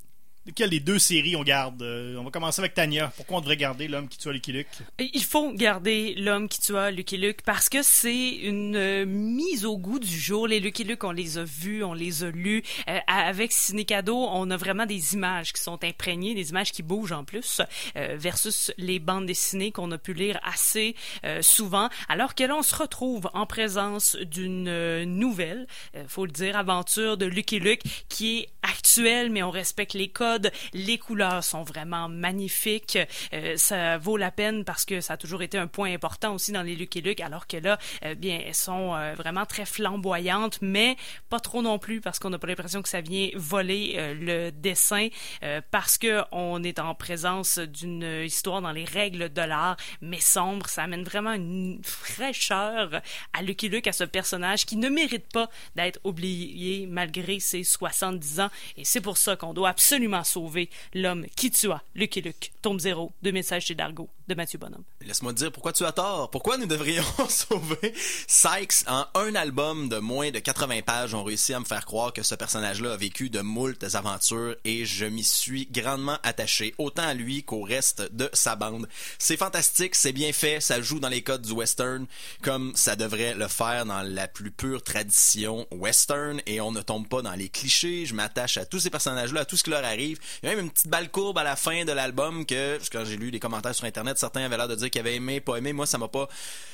lequel des deux séries on garde? Euh, on va commencer avec Tania. Pourquoi on devrait garder l'homme qui tue Lucky Luke? Il faut garder l'homme qui tua Lucky Luke parce que c'est une euh, mise au goût du jour. Les Lucky Luke, on les a vus, on les a lus. Euh, avec Cinécado, on a vraiment des images qui sont imprégnées, des images qui bougent en plus, versus les bandes dessinées qu'on a pu lire assez souvent. Alors que là, on se retrouve en présence d'une nouvelle, faut le dire, aventure de Lucky Luke qui est actuelle, mais on respecte les codes. Les couleurs sont vraiment magnifiques. Euh, ça vaut la peine parce que ça a toujours été un point important aussi dans les Lucky Luke, alors que là, euh, bien, elles sont euh, vraiment très flamboyantes, mais pas trop non plus parce qu'on n'a pas l'impression que ça vient voler euh, le dessin, euh, parce que on est en présence d'une histoire dans les règles de l'art, mais sombre. Ça amène vraiment une fraîcheur à Lucky Luke, à ce personnage qui ne mérite pas d'être oublié malgré ses 70 ans. Et c'est pour ça qu'on doit absolument sauver l'homme. Qui tua Lucky Luke. Tome 0, 2016 chez Dargo, de Mathieu Bonhomme. Laisse-moi te dire pourquoi tu as tort? Pourquoi nous devrions sauver Sykes en un album de moins de 80 pages? Ont réussi à me faire croire que ce personnage-là a vécu de moultes aventures et je m'y suis grandement attaché, autant à lui qu'au reste de sa bande. C'est fantastique, c'est bien fait, ça joue dans les codes du western comme ça devrait le faire dans la plus pure tradition western et on ne tombe pas dans les clichés. Je m'attache à tous ces personnages-là, à tout ce qui leur arrive. Il y a même une petite balle courbe à la fin de l'album que, quand j'ai lu les commentaires sur Internet, certains avaient l'air de dire qu'ils avaient aimé, pas aimé. Moi, ça m'a pas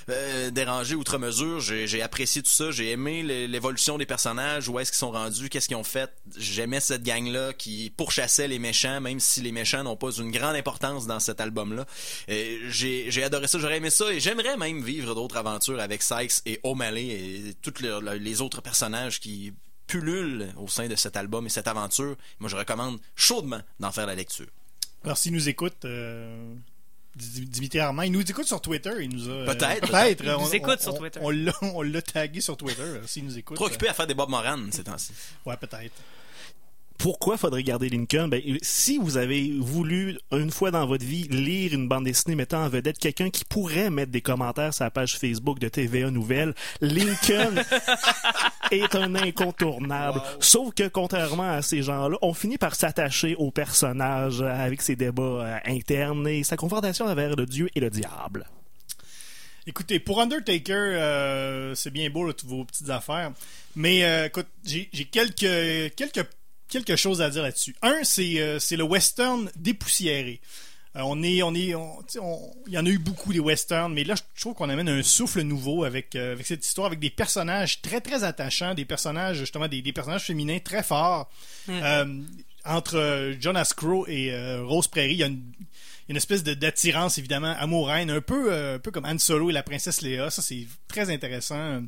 euh, dérangé outre mesure. J'ai apprécié tout ça. J'ai aimé l'é- l'évolution des personnages, où est-ce qu'ils sont rendus, qu'est-ce qu'ils ont fait. J'aimais cette gang-là qui pourchassait les méchants, même si les méchants n'ont pas une grande importance dans cet album-là. J'ai adoré ça, j'aurais aimé ça, et j'aimerais même vivre d'autres aventures avec Sykes et O'Malley et tous les, autres personnages qui pullulent au sein de cet album et cette aventure. Moi, je recommande chaudement d'en faire la lecture. Alors, s'il nous écoute, euh, Dimitri Armand, il nous écoute sur Twitter. Il nous a. euh, Peut-être. Peut-être. Il nous On- écoute on- sur Twitter. On l'a, on l'a tagué sur Twitter. euh, S'il nous écoute. Trop occupé à faire des Bob Moran ces temps-ci. ouais, peut-être. Pourquoi faudrait garder Lincoln? Ben, si vous avez voulu, une fois dans votre vie, lire une bande dessinée mettant en vedette quelqu'un qui pourrait mettre des commentaires sur la page Facebook de TVA Nouvelle, Lincoln est un incontournable. Sauf que, contrairement à ces gens-là, on finit par s'attacher au personnage avec ses débats euh, internes et sa confrontation avec le Dieu et le diable. Écoutez, pour Undertaker, euh, c'est bien beau là, toutes vos petites affaires, mais euh, écoute, j'ai j'ai quelques quelques quelque chose à dire là-dessus. Un, c'est euh, c'est le western dépoussiéré. Euh, on est on est on- il y en a eu beaucoup des westerns, mais là je trouve qu'on amène un souffle nouveau avec euh, avec cette histoire avec des personnages très très attachants, des personnages justement des, des personnages féminins très forts. Euh, entre Jonas Crow et Rose Prairie, il y a une une espèce d'attirance évidemment amoureuse, un peu un peu comme Han Solo et la princesse Léa. Ça c'est très intéressant.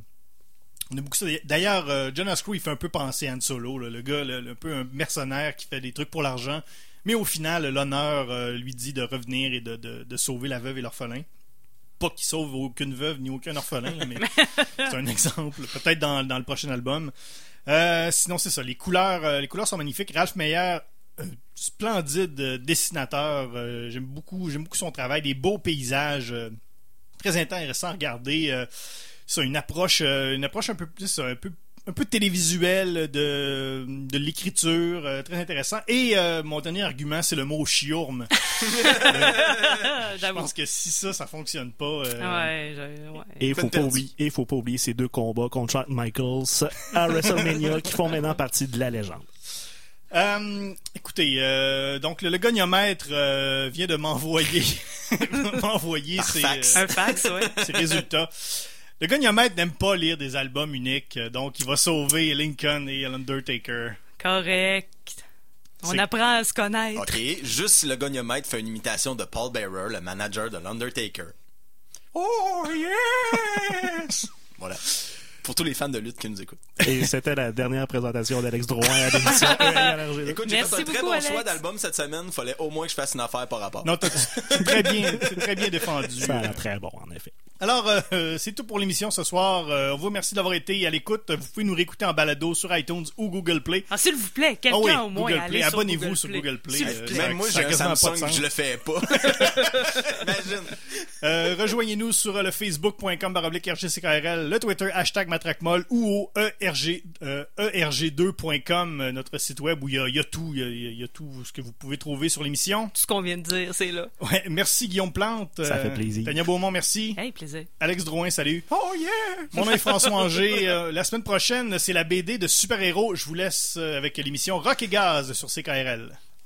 On a beaucoup ça. D'ailleurs, euh, Jonas Crew, il fait un peu penser à Han Solo, là, le gars, le- un peu un mercenaire qui fait des trucs pour l'argent, mais au final, l'honneur euh, lui dit de revenir et de, de- de sauver la veuve et l'orphelin. Pas qu'il sauve aucune veuve ni aucun orphelin, mais c'est un exemple. Peut-être dans, dans le prochain album. Euh, sinon, c'est ça. Les couleurs, les couleurs sont magnifiques. Ralph Meyer, euh, splendide dessinateur. Euh, j'aime beaucoup, j'aime beaucoup son travail. Des beaux paysages, très intéressants à regarder. Ça, une approche, euh, une approche un peu plus, un peu, un peu télévisuelle de, de l'écriture, euh, très intéressant. Et euh, mon dernier argument, c'est le mot chiourme. Je pense que si ça, ça fonctionne pas. euh, Ouais, je- ouais. Et il faut pas oublier, et faut pas oublier ces deux combats contre Shawn Michaels à WrestleMania qui font maintenant partie de la légende. Euh, écoutez, euh, donc le, le goniomètre euh, vient de m'envoyer m'envoyer Par ses, fax. euh, Un fax, ouais. ses résultats. Le goniomètre n'aime pas lire des albums uniques, euh, donc il va sauver Lincoln et l'Undertaker. Correct. On apprend à se connaître. OK, juste si le goniomètre fait une imitation de Paul Bearer, le manager de l'Undertaker. Oh yes! voilà. Pour tous les fans de lutte qui nous écoutent. Et c'était la dernière présentation d'Alex Drouin à l'émission EIRG2. Écoute, j'ai Merci fait un très beaucoup, bon Alex. choix d'album cette semaine. Fallait au moins que je fasse une affaire par rapport. Non, t'as- c'est très bien, très bien défendu. Ça a l'air très bon, en effet. Alors, euh, c'est tout pour l'émission ce soir. Euh, on vous remercie d'avoir été à l'écoute. Vous pouvez nous réécouter en balado sur iTunes ou Google Play. Ah, s'il vous plaît, quelqu'un Ah oui, au moins. Google allez Play. sur Abonnez-vous Google sur Play. Google Play. Euh, vous plaît. ça- Même moi, j'ai un pas Samsung, sens. je le fais pas. Imagine. Euh, Rejoignez-nous sur euh, le facebook.com RGCKRL, le Twitter hashtag matraquemol ou au ERG, euh, ERG2.com, euh, notre site web où il y a, il y a tout, il y a, il y a tout ce que vous pouvez trouver sur l'émission. Tout ce qu'on vient de dire, c'est là. Ouais, merci Guillaume Plante. Ça fait plaisir. Tania Beaumont, merci. Hey, plaisir. Alex Drouin, salut. Oh yeah! Mon nom est François Anger. Euh, la semaine prochaine, c'est la BD de super-héros. Je vous laisse euh, avec l'émission Rock et Gaz sur CKRL.